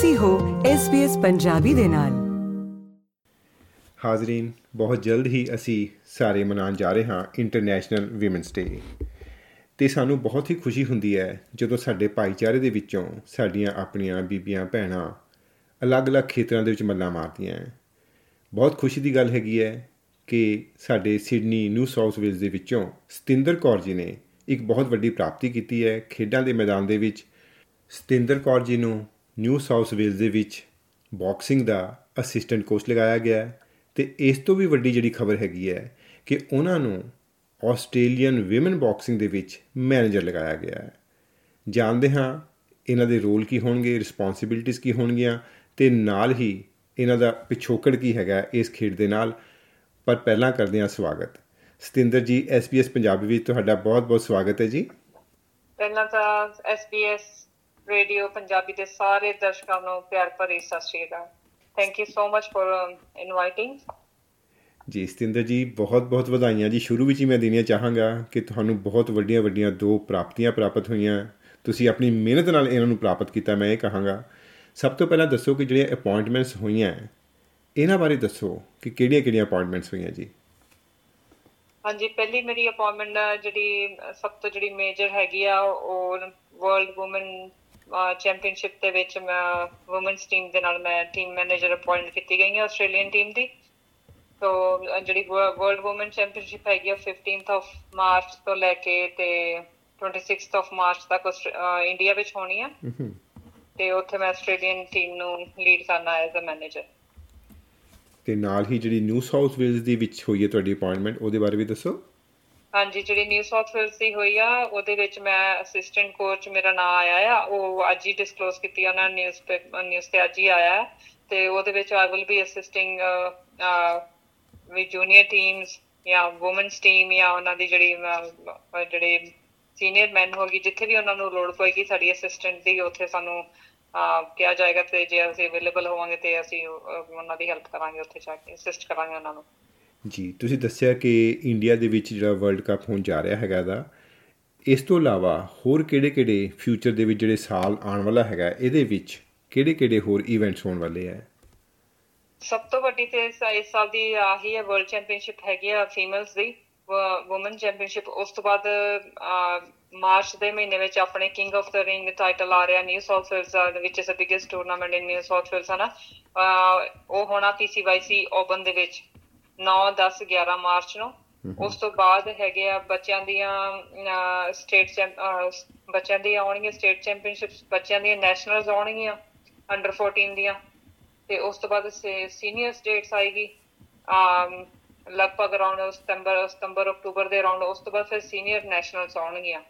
ਤੁਸੀਂ ਹੋ SBS ਪੰਜਾਬੀ ਦੇ ਨਾਲ। ਹਾਜ਼ਰੀਨ, ਬਹੁਤ ਜਲਦ ਹੀ ਅਸੀਂ ਸਾਰੇ ਮਨਾਉਣ ਜਾ ਰਹੇ ਹਾਂ ਇੰਟਰਨੈਸ਼ਨਲ ਔਮਨਸ ਡੇ ਤੇ ਸਾਨੂੰ ਬਹੁਤ ਹੀ ਖੁਸ਼ੀ ਹੁੰਦੀ ਹੈ ਜਦੋਂ ਸਾਡੇ ਭਾਈਚਾਰੇ ਦੇ ਵਿੱਚੋਂ ਸਾਡੀਆਂ ਆਪਣੀਆਂ ਬੀਬੀਆਂ, ਭੈਣਾਂ ਅਲੱਗ-ਅਲੱਗ ਖੇਤਰਾਂ ਦੇ ਵਿੱਚ ਮੱਲਾਂ ਮਾਰਦੀਆਂ ਹੈ। ਬਹੁਤ ਖੁਸ਼ੀ ਦੀ ਗੱਲ ਹੈਗੀ ਹੈ ਕਿ ਸਾਡੇ ਸਿਡਨੀ ਨਿਊ ਸਾਊਥ ਵੇਲਜ਼ ਦੇ ਵਿੱਚੋਂ ਸਤਿੰਦਰ ਕੌਰ ਜੀ ਨੇ ਇੱਕ ਬਹੁਤ ਵੱਡੀ ਪ੍ਰਾਪਤੀ ਕੀਤੀ ਹੈ ਖੇਡਾਂ ਦੇ ਮੈਦਾਨ ਦੇ ਵਿੱਚ। ਸਤਿੰਦਰ ਕੌਰ ਜੀ ਨੂੰ ਨਿਊ ਸਾਊਥ ਵੇਲਜ਼ ਦੇ ਵਿੱਚ ਬਾਕਸਿੰਗ ਦਾ ਅਸਿਸਟੈਂਟ ਕੋਚ ਲਗਾਇਆ ਗਿਆ ਹੈ ਤੇ ਇਸ ਤੋਂ ਵੀ ਵੱਡੀ ਜਿਹੜੀ ਖਬਰ ਹੈਗੀ ਹੈ ਕਿ ਉਹਨਾਂ ਨੂੰ ਆਸਟ੍ਰੇਲੀਅਨ ਔਮਨ ਬਾਕਸਿੰਗ ਦੇ ਵਿੱਚ ਮੈਨੇਜਰ ਲਗਾਇਆ ਗਿਆ ਹੈ। ਜਾਣਦੇ ਹਾਂ ਇਹਨਾਂ ਦੇ ਰੋਲ ਕੀ ਹੋਣਗੇ ਰਿਸਪੌਂਸਿਬਿਲਟੀਆਂ ਕੀ ਹੋਣਗੀਆਂ ਤੇ ਨਾਲ ਹੀ ਇਹਨਾਂ ਦਾ ਪਿਛੋਕੜ ਕੀ ਹੈਗਾ ਇਸ ਖੇਡ ਦੇ ਨਾਲ। ਪਰ ਪਹਿਲਾਂ ਕਰਦੇ ਹਾਂ ਸਵਾਗਤ। ਸਤਿੰਦਰ ਜੀ SBS ਪੰਜਾਬੀ ਵਿੱਚ ਤੁਹਾਡਾ ਬਹੁਤ-ਬਹੁਤ ਸਵਾਗਤ ਹੈ ਜੀ। ਪਹਿਲਾਂ ਤਾਂ SBS ਰੇਡੀਓ ਪੰਜਾਬੀ ਦੇ ਸਾਰੇ ਦਰਸ਼ਕਾਂ ਨੂੰ ਪਿਆਰ ਭਰੀ ਸਤਿ ਸ਼੍ਰੀ ਅਕਾਲ। Thank you so much for inviting ਜੀ ਸਤਿੰਦਰ ਜੀ ਬਹੁਤ-ਬਹੁਤ ਵਧਾਈਆਂ ਜੀ। ਸ਼ੁਰੂ ਵਿੱਚ ਹੀ ਮੈਂ ਦੇਣੀਆਂ ਚਾਹਾਂਗਾ ਕਿ ਤੁਹਾਨੂੰ ਬਹੁਤ ਵੱਡੀਆਂ-ਵੱਡੀਆਂ ਦੋ ਪ੍ਰਾਪਤੀਆਂ ਪ੍ਰਾਪਤ ਹੋਈਆਂ। ਤੁਸੀਂ ਆਪਣੀ ਮਿਹਨਤ ਨਾਲ ਇਹਨਾਂ ਨੂੰ ਪ੍ਰਾਪਤ ਕੀਤਾ ਮੈਂ ਇਹ ਕਹਾਂਗਾ। ਸਭ ਤੋਂ ਪਹਿਲਾਂ ਦੱਸੋ ਕਿ ਜਿਹੜੀਆਂ ਅਪਾਇੰਟਮੈਂਟਸ ਹੋਈਆਂ ਇਹਨਾਂ ਬਾਰੇ ਦੱਸੋ ਕਿ ਕਿਹੜੀਆਂ-ਕਿਹੜੀਆਂ ਅਪਾਇੰਟਮੈਂਟਸ ਹੋਈਆਂ ਜੀ? ਹਾਂਜੀ ਪਹਿਲੀ ਮੇਰੀ ਅਪਾਇੰਟਮੈਂਟ ਜਿਹੜੀ ਸਭ ਤੋਂ ਜਿਹੜੀ ਮੇਜਰ ਹੈਗੀ ਆ ਉਹ ਵਰਲਡ ਔਮਨ ਚੈਂਪੀਅਨਸ਼ਿਪ ਦੇ ਵਿੱਚ ਮੈਂ ਔਮਨਸ ਟੀਮ ਦੇ ਨਾਲ ਮੈਂ ਟੀਮ ਮੈਨੇਜਰ ਅਪਾਇੰਟ ਕੀਤੀ ਗਈ ਹਾਂ ਆਸਟ੍ਰੇਲੀਅਨ ਟੀਮ ਦੀ। ਸੋ ਜਿਹੜੀ ਵਰਲਡ ਔਮਨ ਚੈਂਪੀਅਨਸ਼ਿਪ ਹੈਗੀ ਆ 15th ਆਫ ਮਾਰਚ ਤੋਂ ਲੈ ਕੇ ਤੇ 26th ਆਫ ਮਾਰਚ ਤੱਕ ਇੰਡੀਆ ਵਿੱਚ ਹੋਣੀ ਆ। ਤੇ ਉੱਥੇ ਮੈਂ ਆਸਟ੍ਰੇਲੀਅਨ ਟੀਮ ਨੂੰ ਲੀਡ ਕਰਨਾ ਐਜ਼ ਅ ਮੈਨੇਜਰ ਤੇ ਨਾਲ ਹੀ ਜਿਹੜੀ ਨਿਊ ਸਾਊਥ ਵੇਲਜ਼ ਦੀ ਵਿੱਚ ਹੋਈ ਹੈ ਤੁਹਾਡੀ ਅਪਾਇੰਟਮੈਂਟ ਉਹਦੇ ਬਾਰੇ ਵੀ ਦੱਸੋ। ਹਾਂਜੀ, ਜਿਹੜੀ ਨਿਊ ਸਾਊਥ ਵੇਲਜ਼ ਦੀ ਹੋਈ ਆ, ਉਹਦੇ ਵਿੱਚ ਮੈਂ ਅਸਿਸਟੈਂਟ ਕੋਚ ਮੇਰਾ ਨਾਮ ਆਇਆ ਆ, ਉਹ ਅੱਜ ਹੀ ਡਿਸਕਲੋਜ਼ ਕੀਤੀ ਉਹਨਾਂ ਨਿਊਜ਼ ਤੇ ਨਿਊਜ਼ ਤੇ ਅੱਜ ਹੀ ਆਇਆ ਤੇ ਉਹਦੇ ਵਿੱਚ ਆਈ ਵਿਲ ਬੀ ਅਸਿਸਟਿੰਗ ਵੀ ਜੂਨੀਅਰ ਟੀਮਸ ਜਾਂ ਔਮਨਸ ਟੀਮ ਜਾਂ ਉਹਨਾਂ ਦੀ ਜਿਹੜੀ ਜਿਹੜੇ ਸੀਨੀਅਰ ਮੈਨ ਹੋਗੀ, ਜਿੱਥੇ ਵੀ ਉਹਨਾਂ ਨੂੰ ਲੋੜ ਪਏਗੀ, ਸਾਡੀ ਅਸਿਸਟੈਂਟ ਦੀ ਉੱਥੇ ਸਾਨੂੰ ਕਿਹਾ ਜਾਏਗਾ ਤੇ ਜੇ ਅਸੀਂ ਅਵੇਲੇਬਲ ਹੋਵਾਂਗੇ ਤੇ ਅਸੀਂ ਉਹਨਾਂ ਦੀ ਹੈਲਪ ਕਰਾਂਗੇ, ਉੱਥੇ ਜਾ ਕੇ ਅਸਿਸਟ ਕਰਾਂਗੇ ਉਹਨਾਂ ਨੂੰ। ਜੀ, ਤੁਸੀਂ ਦੱਸਿਆ ਕਿ ਇੰਡੀਆ ਦੇ ਵਿੱਚ ਜਿਹੜਾ ਵਰਲਡ ਕੱਪ ਹੋਣ ਜਾ ਰਿਹਾ ਹੈਗਾ ਦਾ ਇਸ ਤੋਂ ਇਲਾਵਾ ਹੋਰ ਕਿਹੜੇ-ਕਿਹੜੇ ਫਿਊਚਰ ਦੇ ਵਿੱਚ ਜਿਹੜੇ ਸਾਲ ਆਉਣ ਵਾਲਾ ਹੈਗਾ, ਇਹਦੇ ਵਿੱਚ ਕਿਹੜੇ-ਕਿਹੜੇ ਹੋਰ ਇਵੈਂਟਸ ਹੋਣ ਵਾਲੇ ਆ? ਸਭ ਤੋਂ ਵੱਡੀ ਤੇ ਇਸ ਸਾਲ ਦੀ ਆਹੀ ਹੈ ਵਰਲਡ ਚੈਂਪੀਅਨਸ਼ਿਪ ਹੈਗੀ ਆ ਫੀਮੇਲਸ ਦੀ ਔਮਨ ਚੈਂਪੀਅਨਸ਼ਿਪ ਉਸ ਤੋਂ ਬਾਅਦ ਮਾਰਚ ਦੇ ਮਹੀਨੇ ਵਿੱਚ ਆਪਣੇ King of the Ring title ਆ ਰਿਹਾ ਨਿਊ ਸਾਊਥ ਵੇਲਸ ਦੇ ਵਿੱਚ ਇਸ biggest tournament in New South Wales ਹਨਾ ਉਹ ਹੋਣਾ ਪੀਸੀਵਾਈਸੀ ਓਪਨ ਦੇ ਵਿੱਚ। 9 10 11 ਮਾਰਚ ਨੂੰ। ਉਸ ਤੋਂ ਬਾਅਦ ਹੈਗੇ ਆ ਬੱਚਿਆਂ ਦੀਆਂ ਸਟੇਟ ਬੱਚਿਆਂ ਦੀ ਆਉਣਗੀਆਂ ਸਟੇਟ ਚੈਂਪੀਅਨਸ਼ਿਪਸ ਬੱਚਿਆਂ ਦੀਆਂ ਨੈਸ਼ਨਲਸ ਆਉਣਗੀਆਂ ਅੰਡਰ 14 ਦੀਆਂ। ਤੇ ਉਸ ਤੋਂ ਬਾਅਦ ਸੀਨੀਅਰ ਸਟੇਟਸ ਆਏਗੀ ਲਗਭਗ ਅਰਾਊਂਡ ਸਤੰਬਰ ਸਤੰਬਰ ਅਕਤੂਬਰ ਦੇ ਅਰਾਊਂਡ ਉਸ ਤੋਂ ਬਾਅਦ ਫਿਰ ਸੀਨੀਅਰ ਨੈਸ਼ਨਲਸ ਆਉਣਗੀਆਂ।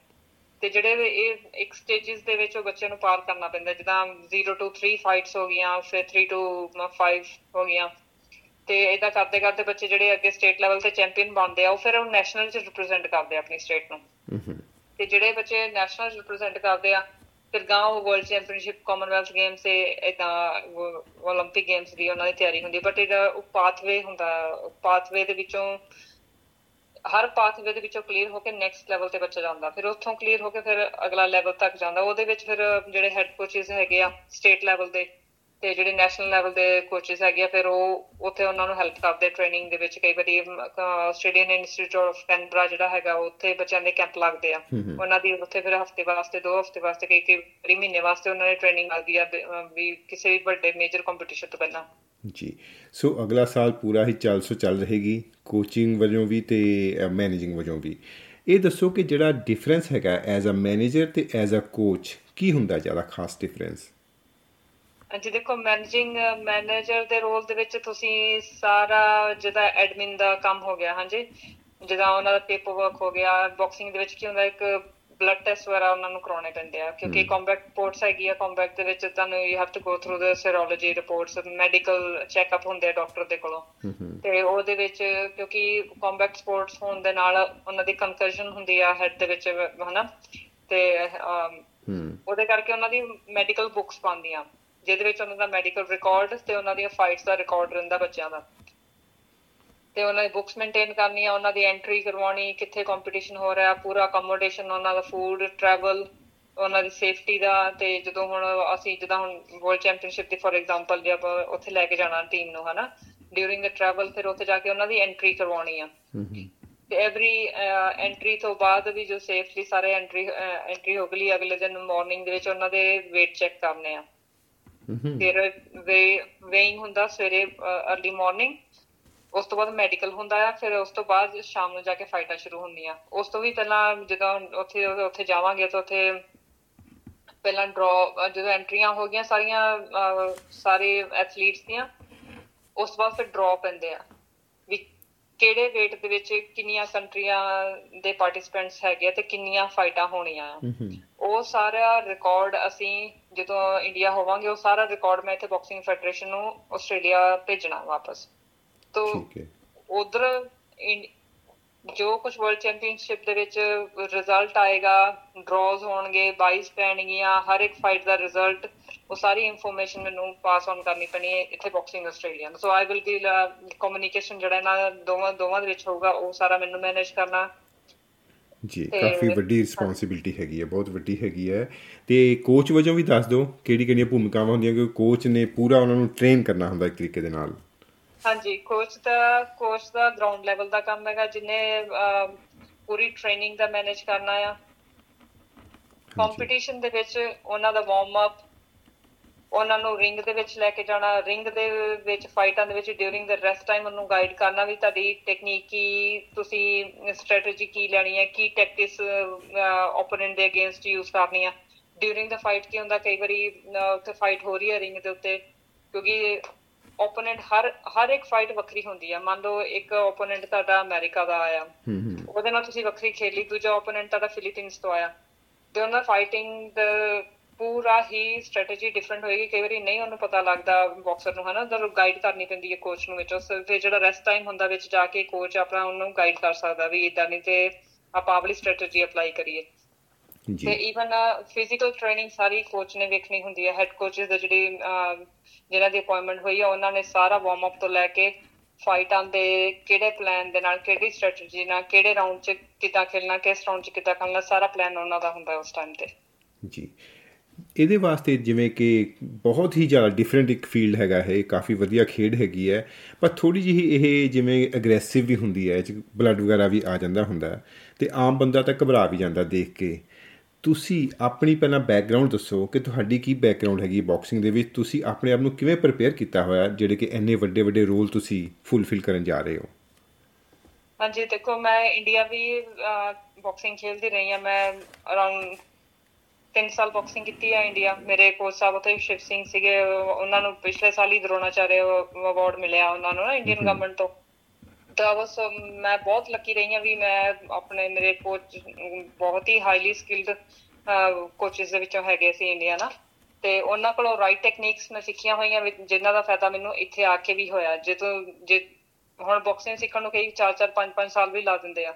ਤੇ ਜਿਹੜੇ ਇਹ ਇੱਕ ਸਟੇजेस ਦੇ ਵਿੱਚ ਉਹ ਬੱਚਿਆਂ ਨੂੰ ਪਾਰ ਕਰਨਾ ਪੈਂਦਾ ਜਿੱਦਾਂ 0 ਟੂ 3 ਫਾਈਟਸ ਹੋ ਗਈਆਂ ਫਿਰ 3 ਟੂ 5 ਹੋ ਗਈਆਂ। ਤੇ ਇਦਾਂ ਕਰਦੇ ਕਰਦੇ ਬੱਚੇ ਜਿਹੜੇ ਅੱਗੇ ਸਟੇਟ ਲੈਵਲ ਤੇ ਚੈਂਪੀਅਨ ਬਣਦੇ ਆ ਉਹ ਫਿਰ ਉਹ ਨੈਸ਼ਨਲ ਚ ਰਿਪਰੈਜ਼ੈਂਟ ਕਰਦੇ ਆ ਆਪਣੀ ਸਟੇਟ ਨੂੰ ਤੇ ਜਿਹੜੇ ਬੱਚੇ ਨੈਸ਼ਨਲ ਰਿਪਰੈਜ਼ੈਂਟ ਕਰਦੇ ਆ ਫਿਰ ਗਾਂ ਉਹ ਵਰਲਡ ਚੈਂਪੀਅਨਸ਼ਿਪ ਕਾਮਨਵੈਲਥ ਗੇਮਸ ਤੇ ਇਦਾਂ 올림픽 ਗੇਮਸ ਦੀ ਉਹਨਾਂ ਦੀ ਤਿਆਰੀ ਹੁੰਦੀ ਬਟ ਇਹਦਾ ਉਹ ਪਾਥਵੇ ਹੁੰਦਾ ਪਾਥਵੇ ਦੇ ਵਿੱਚੋਂ ਹਰ ਪਾਥਵੇ ਦੇ ਵਿੱਚੋਂ ਕਲੀਅਰ ਹੋ ਕੇ ਨੈਕਸਟ ਲੈਵਲ ਤੇ ਬੱਚਾ ਜਾਂਦਾ ਫਿਰ ਉੱਥੋਂ ਕਲੀਅਰ ਹੋ ਕੇ ਫਿਰ ਅਗਲਾ ਲੈਵਲ ਤੱਕ ਜਾਂਦਾ ਉਹਦੇ ਵਿੱਚ ਫਿਰ ਜਿਹੜੇ ਹੈੱਡ ਕੋਚਸ ਹੈਗੇ ਆ ਸਟੇਟ ਲੈਵਲ ਦੇ ਤੇ ਜਿਹੜੇ ਨੈਸ਼ਨਲ ਲੈਵਲ ਦੇ ਕੋਚਸ ਹੈਗੇ ਆ ਫਿਰ ਉਹ ਉੱਥੇ ਉਹਨਾਂ ਨੂੰ ਹੈਲਪ ਕਰਦੇ ਟ੍ਰੇਨਿੰਗ ਦੇ ਵਿੱਚ। ਕਈ ਵਾਰੀ ਆਸਟ੍ਰੇਲੀਅਨ ਇੰਸਟੀਚਿਊਟ ਆਫ ਕੈਨਬਰਾ ਜਿਹੜਾ ਹੈਗਾ ਉੱਥੇ ਬੱਚਿਆਂ ਦੇ ਕੈਂਪ ਲੱਗਦੇ ਆ। ਉਹਨਾਂ ਦੀ ਉੱਥੇ ਫਿਰ ਹਫ਼ਤੇ ਵਾਸਤੇ ਦੋ ਹਫ਼ਤੇ ਵਾਸਤੇ ਕਈ ਕਈ ਮਹੀਨੇ ਵਾਸਤੇ ਉਹਨਾਂ ਦੀ ਟ੍ਰੇਨਿੰਗ ਲੱਗਦੀ ਆ ਵੀ ਕਿਸੇ ਵੀ ਵੱਡੇ ਮੇਜਰ ਕੰਪੀਟੀਸ਼ਨ ਤੋਂ ਪਹਿਲਾਂ। ਜੀ। ਸੋ ਅਗਲਾ ਸਾਲ ਪੂਰਾ ਹੀ ਚੱਲ ਸੋ ਚੱਲ ਰਹੇਗੀ ਕੋਚਿੰਗ ਵਜੋਂ ਵੀ ਤੇ ਮੈਨੇਜਿੰਗ ਵਜੋਂ ਵੀ। ਇਹ ਦੱਸੋ ਕਿ ਜਿਹੜਾ ਡਿਫਰੈਂਸ ਹੈਗਾ ਐਜ਼ ਅ ਮੈਨੇਜਰ ਤੇ ਐਜ਼ ਅ ਕੋਚ ਕੀ ਹੁੰਦਾ ਜ਼ਿਆਦਾ ਖਾਸ ਡਿਫਰੈਂਸ ਜੀ ਦੇਖੋ ਮੈਨੇਜਿੰਗ ਮੈਨੇਜਰ ਦੇ ਰੋਲ ਦੇ ਵਿੱਚ ਤੁਸੀਂ ਸਾਰਾ ਜਿਹਦਾ ਐਡਮਿਨ ਦਾ ਕੰਮ ਹੋ ਗਿਆ ਹਾਂਜੀ? ਜਿਹਦਾ ਉਹਨਾਂ ਦਾ ਪੇਪਰ ਵਰਕ ਹੋ ਗਿਆ ਬਾਕਸਿੰਗ ਦੇ ਵਿੱਚ ਕੀ ਹੁੰਦਾ ਇੱਕ ਬਲੱਡ ਟੈਸਟ ਵਗੈਰਾ ਉਹਨਾਂ ਨੂੰ ਕਰਾਉਣੇ ਪੈਂਦੇ ਆ ਕਿਉਂਕਿ ਕੰਬੈਕਟ ਰਿਪੋਰਟਸ ਹੈਗੀ ਆ ਕੰਬੈਕਟ ਦੇ ਵਿੱਚ ਤੁਹਾਨੂੰ you have to go through the serology reports medical checkup ਹੁੰਦੇ ਆ ਡਾਕਟਰ ਦੇ ਕੋਲੋਂ। ਤੇ ਉਹਦੇ ਵਿੱਚ ਕਿਉਂਕਿ ਕੰਬੈਕਟ ਸਪੋਰਟਸ ਹੋਣ ਦੇ ਨਾਲ ਉਹਨਾਂ ਦੀ ਕੰਕਰਜਨ ਹੁੰਦੀ ਆ ਹੈਡ ਦੇ ਵਿੱਚ ਹਨਾ? ਤੇ ਉਹਦੇ ਕਰਕੇ ਉਹਨਾਂ ਦੀ ਮੈਡੀਕਲ ਬੁੱਕਸ ਪਾਉਂਦੀਆਂ। ਜਿਹਦੇ ਵਿੱਚ ਉਹਨਾਂ ਦਾ ਮੈਡੀਕਲ ਰਿਕਾਰਡ ਤੇ ਉਹਨਾਂ ਦੀਆਂ ਫਾਈਟਸ ਦਾ ਰਿਕਾਰਡ ਰਹਿੰਦਾ ਬੱਚਿਆਂ ਦਾ। ਤੇ ਉਹਨਾਂ ਦੀ ਬੁੱਕਸ ਮੇਨਟੇਨ ਕਰਨੀ ਆ ਉਹਨਾਂ ਦੀ ਐਂਟਰੀ ਕਰਵਾਉਣੀ ਕਿੱਥੇ ਕੰਪੀਟੀਸ਼ਨ ਹੋ ਰਿਹਾ ਪੂਰਾ ਅਕਮੋਡੇਸ਼ਨ ਉਹਨਾਂ ਦਾ ਫੂਡ ਟਰੈਵਲ ਉਹਨਾਂ ਦੀ ਸੇਫਟੀ ਦਾ ਤੇ ਜਦੋਂ ਹੁਣ ਅਸੀਂ ਜਦੋਂ ਹੁਣ ਵਰਲਡ ਚੈਂਪੀਅਨਸ਼ਿਪ ਦੀ ਫੋਰ ਐਗਜ਼ਾਮਪਲ ਜੇ ਆਪਾਂ ਉੱਥੇ ਲੈ ਕੇ ਜਾਣਾ ਟੀਮ ਨੂੰ ਹਨਾ ਡਿਊਰਿੰਗ ਦ ਟਰੈਵਲ ਫਿਰ ਉੱਥੇ ਜਾ ਕੇ ਉਹਨਾਂ ਦੀ ਐਂਟਰੀ ਕਰਵਾਉਣੀ ਆ। ਤੇ ਐਵਰੀ ਐਂਟਰੀ ਤੋਂ ਬਾਅਦ ਵੀ ਜੋ ਸੇਫਲੀ ਸਾਰੇ ਐਂਟਰੀ ਐਂਟਰੀ ਹੋ ਗਈ ਅਗਲੇ ਦਿਨ ਮਾਰਨਿੰਗ ਦੇ ਵਿੱਚ ਉਹਨਾਂ ਦੇ weight ਚੈੱਕ ਕਰਨੇ ਆ। ਫਿਰ ਵੇਇੰਗ ਹੁੰਦਾ ਸਵੇਰੇ ਅਰਲੀ ਮਾਰਨਿੰਗ ਉਸ ਤੋਂ ਬਾਅਦ ਮੈਡੀਕਲ ਹੁੰਦਾ ਆ ਫਿਰ ਉਸ ਤੋਂ ਬਾਅਦ ਸ਼ਾਮ ਨੂੰ ਜਾ ਕੇ ਫਾਈਟਾਂ ਸ਼ੁਰੂ ਹੁੰਦੀਆਂ। ਉਸ ਤੋਂ ਵੀ ਪਹਿਲਾਂ ਜਦੋਂ ਉੱਥੇ ਉੱਥੇ ਜਾਵਾਂਗੇ ਤਾਂ ਉੱਥੇ ਪਹਿਲਾਂ ਡਰਾ ਜਦੋਂ ਐਂਟਰੀਆਂ ਹੋ ਗਈਆਂ ਸਾਰੀਆਂ ਸਾਰੇ ਐਥਲੀਟਸ ਦੀਆਂ ਉਸ ਤੋਂ ਬਾਅਦ ਫਿਰ ਡਰਾ ਪੈਂਦੇ ਆ। ਵੀ ਕਿਹੜੇ ਵੇਟ ਦੇ ਵਿੱਚ ਕਿੰਨੀਆਂ ਕੰਟਰੀਆਂ ਦੇ ਪਾਰਟਿਸਪੈਂਟਸ ਹੈਗੇ ਤੇ ਕਿੰਨੀਆਂ ਫਾਈਟਾਂ ਹੋਣੀਆਂ ਆ। ਉਹ ਸਾਰਾ ਰਿਕਾਰਡ ਅਸੀਂ ਜਦੋਂ ਇੰਡੀਆ ਹੋਵਾਂਗੇ ਉਹ ਸਾਰਾ ਰਿਕਾਰਡ ਮੈਂ ਇੱਥੇ ਬਾਕਸਿੰਗ ਫੈਡਰੇਸ਼ਨ ਨੂੰ ਆਸਟ੍ਰੇਲੀਆ ਭੇਜਣਾ ਵਾਪਸ। ਤੋ ਉਧਰ ਜੋ ਕੁਝ ਵਰਲਡ ਚੈਂਪੀਅਨਸ਼ਿਪ ਦੇ ਵਿੱਚ ਰਿਜ਼ਲਟ ਆਏਗਾ ਡਰਾਜ਼ ਹੋਣਗੇ 22 ਪੈਣਗੀਆਂ ਹਰ ਇੱਕ ਫਾਈਟ ਦਾ ਰਿਜ਼ਲਟ ਉਹ ਸਾਰੀ ਇਨਫੋਰਮੇਸ਼ਨ ਮੈਨੂੰ ਪਾਸ ਆਨ ਕਰਨੀ ਪੈਣੀ ਹੈ ਇੱਥੇ boxing Australia so I will be communication ਜਿਹੜਾ ਇਹਨਾਂ ਦੋਵਾਂ ਦੋਵਾਂ ਦੇ ਵਿੱਚ ਹੋਊਗਾ ਉਹ ਸਾਰਾ ਮੈਨੂੰ ਮੈਨੇਜ ਕਰਨਾ। ਜੀ ਕਾਫੀ ਵੱਡੀ ਰਿਸਪੌਂਸਿਬਿਲਟੀ ਹੈਗੀ ਹੈ ਬਹੁਤ ਵੱਡੀ ਹੈਗੀ ਹੈ। ਤੇ ਕੋਚ ਵਜੋਂ ਵੀ ਦੱਸ ਦਿਓ ਕਿਹੜੀ ਕਿਹੜੀਆਂ ਭੂਮਿਕਾਵਾਂ ਹੁੰਦੀਆਂ ਕਿ ਕੋਚ ਨੇ ਪੂਰਾ ਉਹਨਾਂ ਨੂੰ ਟ੍ਰੇਨ ਕਰਨਾ ਹੁੰਦਾ ਇੱਕ ਤਰੀਕੇ ਦੇ ਨਾਲ। ਹਾਂਜੀ ਕੋਚ ਦਾ ਕੋਚ ਦਾ ਗਰਾਊਂਡ ਲੈਵਲ ਦਾ ਕੰਮ ਹੈਗਾ ਜਿਨੇ ਪੂਰੀ ਟ੍ਰੇਨਿੰਗ ਦਾ ਮੈਨੇਜ ਕਰਨਾ ਆ। ਕੰਪੀਟੀਸ਼ਨ ਦੇ ਵਿੱਚ ਉਹਨਾਂ ਦਾ ਵਾਰਮ ਅਪ ਉਹਨਾਂ ਨੂੰ ਰਿੰਗ ਦੇ ਵਿੱਚ ਲੈ ਕੇ ਜਾਣਾ ਰਿੰਗ ਦੇ ਵਿੱਚ ਫਾਈਟਾਂ ਦੇ ਵਿੱਚ ਡਿਊਰਿੰਗ ਦ ਰੈਸਟ ਟਾਈਮ ਉਹਨੂੰ ਗਾਈਡ ਕਰਨਾ ਵੀ ਤੁਹਾਡੀ ਟੈਕਨੀਕ ਕੀ ਤੁਸੀਂ ਸਟ੍ਰੈਟਜੀ ਕੀ ਲੈਣੀ ਹੈ ਕੀ ਟੈਕਟਿਕਸ ਓਪੋਨੈਂਟ ਦੇ ਅਗੇਂਸਟ ਯੂਜ਼ ਕਰਨੀ ਆ। ਡਿਊਰਿੰਗ ਦ ਫਾਈਟ ਕੀ ਹੁੰਦਾ ਕਈ ਵਾਰੀ ਉੱਥੇ ਫਾਈਟ ਹੋ ਰਹੀ ਹੈ ਰਿੰਗ ਦੇ ਉੱਤੇ ਕਿਉਂਕਿ ਓਪੋਨੈਂਟ ਹਰ ਹਰ ਇੱਕ ਫਾਈਟ ਵੱਖਰੀ ਹੁੰਦੀ ਆ। ਮੰਨ ਲਓ ਇੱਕ ਓਪੋਨੈਂਟ ਤੁਹਾਡਾ ਅਮਰੀਕਾ ਦਾ ਆਇਆ ਉਹਦੇ ਨਾਲ ਤੁਸੀਂ ਵੱਖਰੀ ਖੇਲੀ ਦੂਜਾ ਓਪੋਨੈਂਟ ਤੁਹਾਡਾ ਫਿਲੀਪੀਨਸ ਤੋਂ ਆਇਆ। ਤੇ ਉਹਨਾਂ ਫਾਈਟਿੰਗ ਦਾ ਪੂਰਾ ਹੀ ਸਟ੍ਰੈਟਜੀ ਡਿਫਰੈਂਟ ਹੋਏਗੀ। ਕਈ ਵਾਰੀ ਨਹੀਂ ਉਹਨੂੰ ਪਤਾ ਲੱਗਦਾ ਬਾਕਸਰ ਨੂੰ ਹਨਾ? ਉਹਨੂੰ ਗਾਈਡ ਕਰਨੀ ਪੈਂਦੀ ਹੈ ਕੋਚ ਨੂੰ ਵਿੱਚ ਫਿਰ ਜਿਹੜਾ ਰੈਸਟ ਟਾਈਮ ਹੁੰਦਾ ਵਿੱਚ ਜਾ ਕੇ ਕੋਚ ਆਪਣਾ ਉਹਨੂੰ ਗਾਈਡ ਕਰ ਸਕਦਾ ਵੀ ਇਦਾਂ ਨਹੀਂ ਤੇ ਆਪਾਂ ਆਪਣੀ ਸਟ੍ਰੈਟਜੀ ਅਪਲਾਈ ਕਰੀਏ। ਤੇ ਇਵਨ ਫਿਜ਼ੀਕਲ ਟ੍ਰੇਨਿੰਗ ਸਾਰੀ ਕੋਚ ਨੇ ਵੇਖਣੀ ਹੁੰਦੀ ਹੈ। ਹੈਡ ਕੋਚਸ ਦੇ ਜਿਹੜੀ ਜਿਹਨਾਂ ਦੀ ਅਪਾਇੰਟਮੈਂਟ ਹੋਈ ਹੈ ਉਹਨਾਂ ਨੇ ਸਾਰਾ ਵਾਰਮ ਅਪ ਤੋਂ ਲੈ ਕੇ ਫਾਈਟਾਂ ਦੇ ਕਿਹੜੇ ਪਲਾਨ ਦੇ ਨਾਲ ਕਿਹੜੀ ਸਟ੍ਰੈਟਜੀ ਨਾਲ ਕਿਹੜੇ ਰਾਉਂਡ 'ਚ ਕਿੱਦਾਂ ਖੇਲਣਾ ਕਿਸ ਰਾਉਂਡ 'ਚ ਕਿੱਦਾਂ ਖੇਲਣਾ ਸਾਰਾ ਪਲਾਨ ਉਹਨਾਂ ਦਾ ਹੁੰਦਾ ਉਸ ਟਾਈਮ ਤੇ। ਜੀ। ਇਹਦੇ ਵਾਸਤੇ ਜਿਵੇਂ ਕਿ ਬਹੁਤ ਹੀ ਜ਼ਿਆਦਾ ਡਿਫਰੈਂਟ ਇੱਕ ਫੀਲਡ ਹੈਗਾ ਹੈ ਕਾਫੀ ਵਧੀਆ ਖੇਡ ਹੈਗੀ ਹੈ, ਪਰ ਥੋੜੀ ਜਿਹੀ ਇਹ ਜਿਵੇਂ ਅਗਰੈਸਿਵ ਵੀ ਹੁੰਦੀ ਹੈ, ਇਹ ਬਲੱਡ ਵਗੈਰਾ ਵੀ ਆ ਜਾਂਦਾ ਹੁੰਦਾ ਤੇ ਆਮ ਬੰਦਾ ਤਾਂ ਘਬਰਾ ਵੀ ਜਾਂਦਾ ਦੇਖ ਕੇ। ਤੁਸੀਂ ਆਪਣੀ ਪਹਿਲਾਂ ਬੈਕਗ੍ਰਾਉਂਡ ਦੱਸੋ ਕਿ ਤੁਹਾਡੀ ਕੀ ਬੈਕਗ੍ਰਾਉਂਡ ਹੈਗੀ ਬਾਕਸਿੰਗ ਦੇ ਵਿੱਚ? ਤੁਸੀਂ ਆਪਣੇ ਆਪ ਨੂੰ ਕਿਵੇਂ ਪ੍ਰਿਪੇਅਰ ਕੀਤਾ ਹੋਇਆ ਜਿਹੜੇ ਕਿ ਇੰਨੇ ਵੱਡੇ ਵੱਡੇ ਰੋਲ ਤੁਸੀਂ ਫੁੱਲਫਿਲ ਕਰਨ ਜਾ ਰਹੇ ਹੋ? ਹਾਂਜੀ, ਦੇਖੋ ਮੈਂ ਇੰਡੀਆ ਵੀ ਬਾਕਸਿੰਗ ਖੇਡਦੀ ਰਹੀ ਹਾਂ, ਮੈਂ ਅਰਾਊਂਡ 3 ਸਾਲ ਬਾਕਸਿੰਗ ਕੀਤੀ ਹੈ ਇੰਡੀਆ ਮੇਰੇ ਕੋਚ ਸਾਹਿਬ ਉਥੇ ਸ਼ਿਵ ਸਿੰਘ ਸੀਗੇ ਉਹਨਾਂ ਨੂੰ ਪਿਛਲੇ ਸਾਲ ਹੀ ਦਰੋਣਾਚਾਰਿਆ ਅਵਾਰਡ ਮਿਲਿਆ ਉਹਨਾਂ ਨੂੰ ਨਾ ਇੰਡੀਅਨ ਗਵਰਨਮੈਂਟ ਤੋਂ। ਤਾਂ ਬਸ ਮੈਂ ਬਹੁਤ ਲੱਕੀ ਰਹੀ ਹਾਂ ਵੀ ਮੈਂ ਆਪਣੇ ਮੇਰੇ ਕੋਚ ਬਹੁਤ ਹੀ ਹਾਈਲੀ ਸਕਿਲਡ ਕੋਚਸ ਦੇ ਵਿੱਚੋਂ ਹੈਗੇ ਸੀ ਇੰਡੀਆ ਨਾ। ਤੇ ਉਹਨਾਂ ਕੋਲੋਂ ਰਾਈਟ ਟੈਕਨੀਕਸ ਮੈਂ ਸਿੱਖੀਆਂ ਹੋਈਆਂ ਜਿਨ੍ਹਾਂ ਦਾ ਫਾਇਦਾ ਮੈਨੂੰ ਇੱਥੇ ਆ ਕੇ ਵੀ ਹੋਇਆ। ਜੇ ਤੋਂ ਜੇ ਹੁਣ ਬਾਕਸਿੰਗ ਸਿੱਖਣ ਨੂੰ ਕਈ 4 4 5 5 ਸਾਲ ਵੀ ਲਾ ਦਿੰਦੇ ਆ।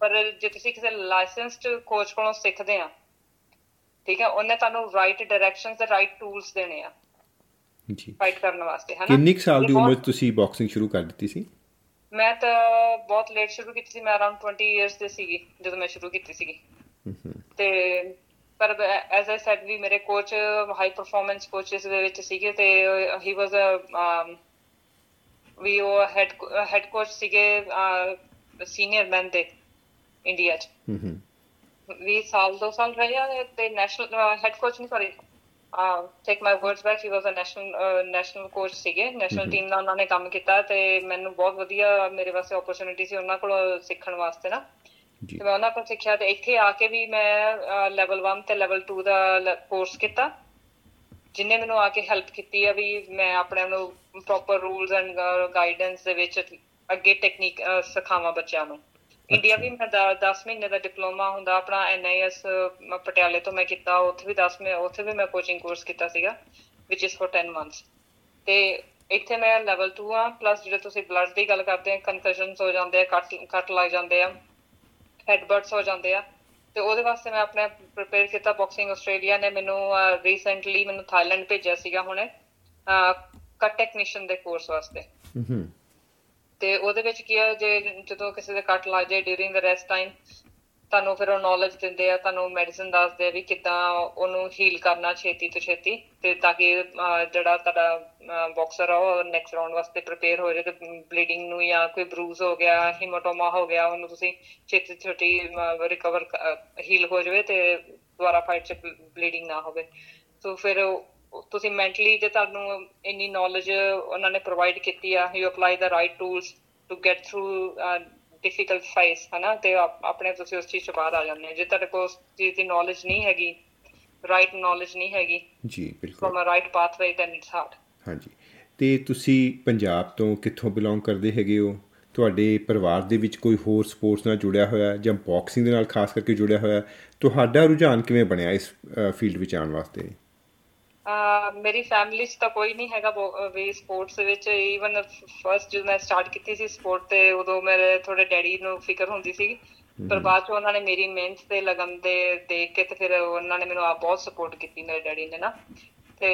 ਪਰ ਜੇ ਤੁਸੀਂ ਕਿਸੇ ਲਾਇਸੈਂਸਡ ਕੋਚ ਕੋਲੋਂ ਸਿੱਖਦੇ ਆ ਠੀਕ ਹੈ ਉਹਨੇ ਤੁਹਾਨੂੰ ਰਾਈਟ ਡਾਇਰੈਕਸ਼ਨਸ ਤੇ ਰਾਈਟ ਟੂਲਸ ਦੇਣੇ ਆ। ਜੀ। ਫਾਈਟ ਕਰਨ ਵਾਸਤੇ ਹਨਾ? ਕਿੰਨੀ ਸਾਲ ਦੀ ਉਮਰ ਤੁਸੀਂ ਬਾਕਸਿੰਗ ਸ਼ੁਰੂ ਕਰ ਦਿੱਤੀ ਸੀ? ਮੈਂ ਤਾਂ ਬਹੁਤ ਲੇਟ ਸ਼ੁਰੂ ਕੀਤੀ ਸੀ ਮੈਂ ਅਰਾਊਂਡ 20 ਇਅਰਸ ਦੇ ਸੀਗੀ ਜਦੋਂ ਮੈਂ ਸ਼ੁਰੂ ਕੀਤੀ ਸੀਗੀ। ਤੇ ਪਰ ਐਜ਼ ਆਈ ਸੈਡ ਵੀ ਮੇਰੇ ਕੋਚ ਹਾਈ ਪਰਫਾਰਮੈਂਸ ਕੋਚਸ ਦੇ ਵਿੱਚ ਸੀਗੇ ਤੇ ਹੀ ਵਾਸ ਅ ਵੀ ਉਹ ਹੈਡ ਹੈਡ ਕੋਚ ਸੀਗੇ ਸੀਨੀਅਰ ਮੈਨ ਦੇ ਇੰਡੀਆ 'ਚ। we saal do saal rahe the national uh, head coach ਨਹੀਂ sorry uh, take my words back he was a national uh, national coach ਸੀਗੇ। national team ਨਾਲ ਉਹਨਾਂ ਨੇ ਕੰਮ ਕੀਤਾ ਤੇ ਮੈਨੂੰ ਬਹੁਤ ਵਧੀਆ ਮੇਰੇ ਵਾਸਤੇ opportunity ਸੀ ਉਹਨਾਂ ਕੋਲ ਸਿੱਖਣ ਵਾਸਤੇ ਨਾ। ਤੇ ਮੈਂ ਉਹਨਾਂ ਕੋਲ ਸਿੱਖਿਆ ਤੇ ਇੱਥੇ ਆ ਕੇ ਵੀ ਮੈਂ ਲੈਵਲ 1 ਤੇ ਲੈਵਲ 2 ਦਾ ਕੋਰਸ ਕੀਤਾ। ਜਿਨੇ ਮੈਨੂੰ ਆ ਕੇ ਹੈਲਪ ਕੀਤੀ ਆ ਵੀ ਮੈਂ ਆਪਣੇ ਨੂੰ ਪ੍ਰੋਪਰ ਰੂਲਸ ਐਂਡ ਗਾਈਡੈਂਸ ਦੇ ਵਿੱਚ ਅੱਗੇ ਟੈਕਨੀਕ ਸਿਖਾਵਾਂ ਬੱਚਿਆਂ ਨੂੰ। ਇੰਡੀਆ ਵੀ ਮੈਂ 10 ਮਹੀਨੇ ਦਾ ਡਿਪਲੋਮਾ ਹੁੰਦਾ ਆਪਣਾ ਐਨਆਈਐਸ ਪਟਿਆਲੇ ਤੋਂ ਮੈਂ ਕੀਤਾ ਉੱਥੇ ਵੀ 10 ਮੈਂ ਉੱਥੇ ਵੀ ਮੈਂ ਕੋਚਿੰਗ ਕੋਰਸ ਕੀਤਾ ਸੀਗਾ ਵਿਚ ਇਜ਼ ਫॉर 10 ਮੰਥਸ ਤੇ ਇੱਥੇ ਮੈਂ ਲੈਵਲ 2 ਆ ਪਲੱਸ ਜਿਹੜੇ ਤੁਸੀਂ ਬਲੱਡ ਦੀ ਗੱਲ ਕਰਦੇ ਆ ਕਨਫਿਊਜ਼ਨਸ ਹੋ ਜਾਂਦੇ ਆ ਕੱਟ ਕੱਟ ਲੱਗ ਜਾਂਦੇ ਆ ਹੈਡਬਟਸ ਹੋ ਜਾਂਦੇ ਆ ਤੇ ਉਹਦੇ ਵਾਸਤੇ ਮੈਂ ਆਪਣੇ ਪ੍ਰਿਪੇਅਰ ਕੀਤਾ ਬਾਕਸਿੰਗ ਆਸਟ੍ਰੇਲੀਆ ਨੇ ਮੈਨੂੰ ਰੀਸੈਂਟਲੀ ਮੈਨੂੰ ਥਾਈਲੈਂਡ ਭੇਜਿਆ ਸੀਗਾ ਹੁਣੇ ਕੱਟ ਟੈਕਨੀਸ਼ੀਅਨ ਦੇ ਕੋਰਸ ਵਾਸਤੇ। ਤੇ ਉਹਦੇ ਵਿੱਚ ਕੀ ਹੈ ਜੇ ਜਦੋਂ ਕਿਸੇ ਦੇ ਕੱਟ ਲੱਗ ਜਾਏ ਡਿਊਰਿੰਗ ਦ ਰੈਸਟ ਟਾਈਮ ਤੁਹਾਨੂੰ ਫਿਰ ਉਹ ਨੌਲੇਜ ਦਿੰਦੇ ਆ ਤੁਹਾਨੂੰ ਮੈਡੀਸਿਨ ਦੱਸਦੇ ਆ ਵੀ ਕਿੱਦਾਂ ਉਹਨੂੰ ਹੀਲ ਕਰਨਾ ਛੇਤੀ ਤੋਂ ਛੇਤੀ ਤੇ ਤਾਂ ਕਿ ਅਹ, ਜਿਹੜਾ ਤੁਹਾਡਾ ਬਾਕਸਰ ਆ ਉਹ ਨੈਕਸਟ ਰਾਉਂਡ ਵਾਸਤੇ ਪ੍ਰਿਪੇਅਰ ਹੋ ਜਾਏ ਤੇ ਬਲੀਡਿੰਗ ਨੂੰ ਜਾਂ ਕੋਈ ਬਰੂਜ਼ ਹੋ ਗਿਆ ਹੀਮੋਟੋਮਾ ਹੋ ਗਿਆ ਉਹਨੂੰ ਤੁਸੀਂ ਛੇਤੀ ਤੋਂ ਛੇਤੀ ਰਿਕਵਰ ਹੀਲ ਹੋ ਜਾਵੇ ਤੇ ਦੁਬਾਰਾ ਫਾਈਟ ਚ ਬਲੀਡਿੰਗ ਨਾ ਹੋਵੇ। ਸੋ ਫਿਰ ਉਹ- ਤੁਸੀਂ ਮੈਂਟਲੀ ਜੇ ਤੁਹਾਨੂੰ ਇੰਨੀ ਨੌਲੇਜ ਉਹਨਾਂ ਨੇ ਪ੍ਰੋਵਾਈਡ ਕੀਤੀ ਆ you apply the right tools to get through difficult phase ਹਨਾ? ਤੇ ਆਪ- ਆਪਣੇ ਤੁਸੀਂ ਉਸ ਚੀਜ਼ ਤੋਂ ਬਾਹਰ ਆ ਜਾਂਦੇ ਹੋ। ਜੇ ਤੁਹਾਡੇ ਕੋਲ ਉਸ ਚੀਜ਼ ਦੀ ਨੌਲੇਜ ਨਹੀਂ ਹੈਗੀ ਰਾਈਟ ਨੌਲੇਜ ਨਹੀਂ ਹੈਗੀ ਜੀ ਬਿਲਕੁਲ। From a right pathway then it's hard ਹਾਂਜੀ। ਤੇ ਤੁਸੀਂ ਪੰਜਾਬ ਤੋਂ ਕਿੱਥੋਂ ਬਿਲੋਂਗ ਕਰਦੇ ਹੈਗੇ ਹੋ? ਤੁਹਾਡੇ ਪਰਿਵਾਰ ਦੇ ਵਿੱਚ ਕੋਈ ਹੋਰ ਸਪੋਰਟਸ ਨਾਲ ਜੁੜਿਆ ਹੋਇਆ ਹੈ ਜਾਂ ਬਾਕਸਿੰਗ ਦੇ ਨਾਲ ਖਾਸ ਕਰਕੇ ਜੁੜਿਆ ਹੋਇਆ? ਹੈ? ਤੁਹਾਡਾ ਰੁਝਾਨ ਕਿਵੇਂ ਬਣਿਆ ਇਸ ਫੀਲਡ ਵਿੱਚ ਆਉਣ ਵਾਸਤੇ? ਮੇਰੀ ਫੈਮਿਲੀ 'ਚ ਤਾਂ ਕੋਈ ਨਹੀਂ ਹੈਗਾ ਵੀ ਸਪੋਰਟਸ ਵਿੱਚ ਈਵਨ ਫਰਸਟ ਜਦੋਂ ਮੈਂ ਸਟਾਰਟ ਕੀਤੀ ਸੀ ਸਪੋਰਟ ਤੇ ਉਦੋਂ ਮੇਰੇ ਥੋੜੇ ਡੈਡੀ ਨੂੰ ਫਿਕਰ ਹੁੰਦੀ ਸੀ। ਪਰ ਬਾਅਦ ਚ ਉਹਨਾਂ ਨੇ ਮੇਰੀ ਮਿਹਨਤ ਤੇ ਲਗਨ ਦੇ ਦੇਖ ਕੇ ਤੇ ਫਿਰ ਉਹਨਾਂ ਨੇ ਮੈਨੂੰ ਆ ਬਹੁਤ ਸਪੋਰਟ ਕੀਤੀ ਮੇਰੇ ਡੈਡੀ ਨੇ ਨਾ। ਤੇ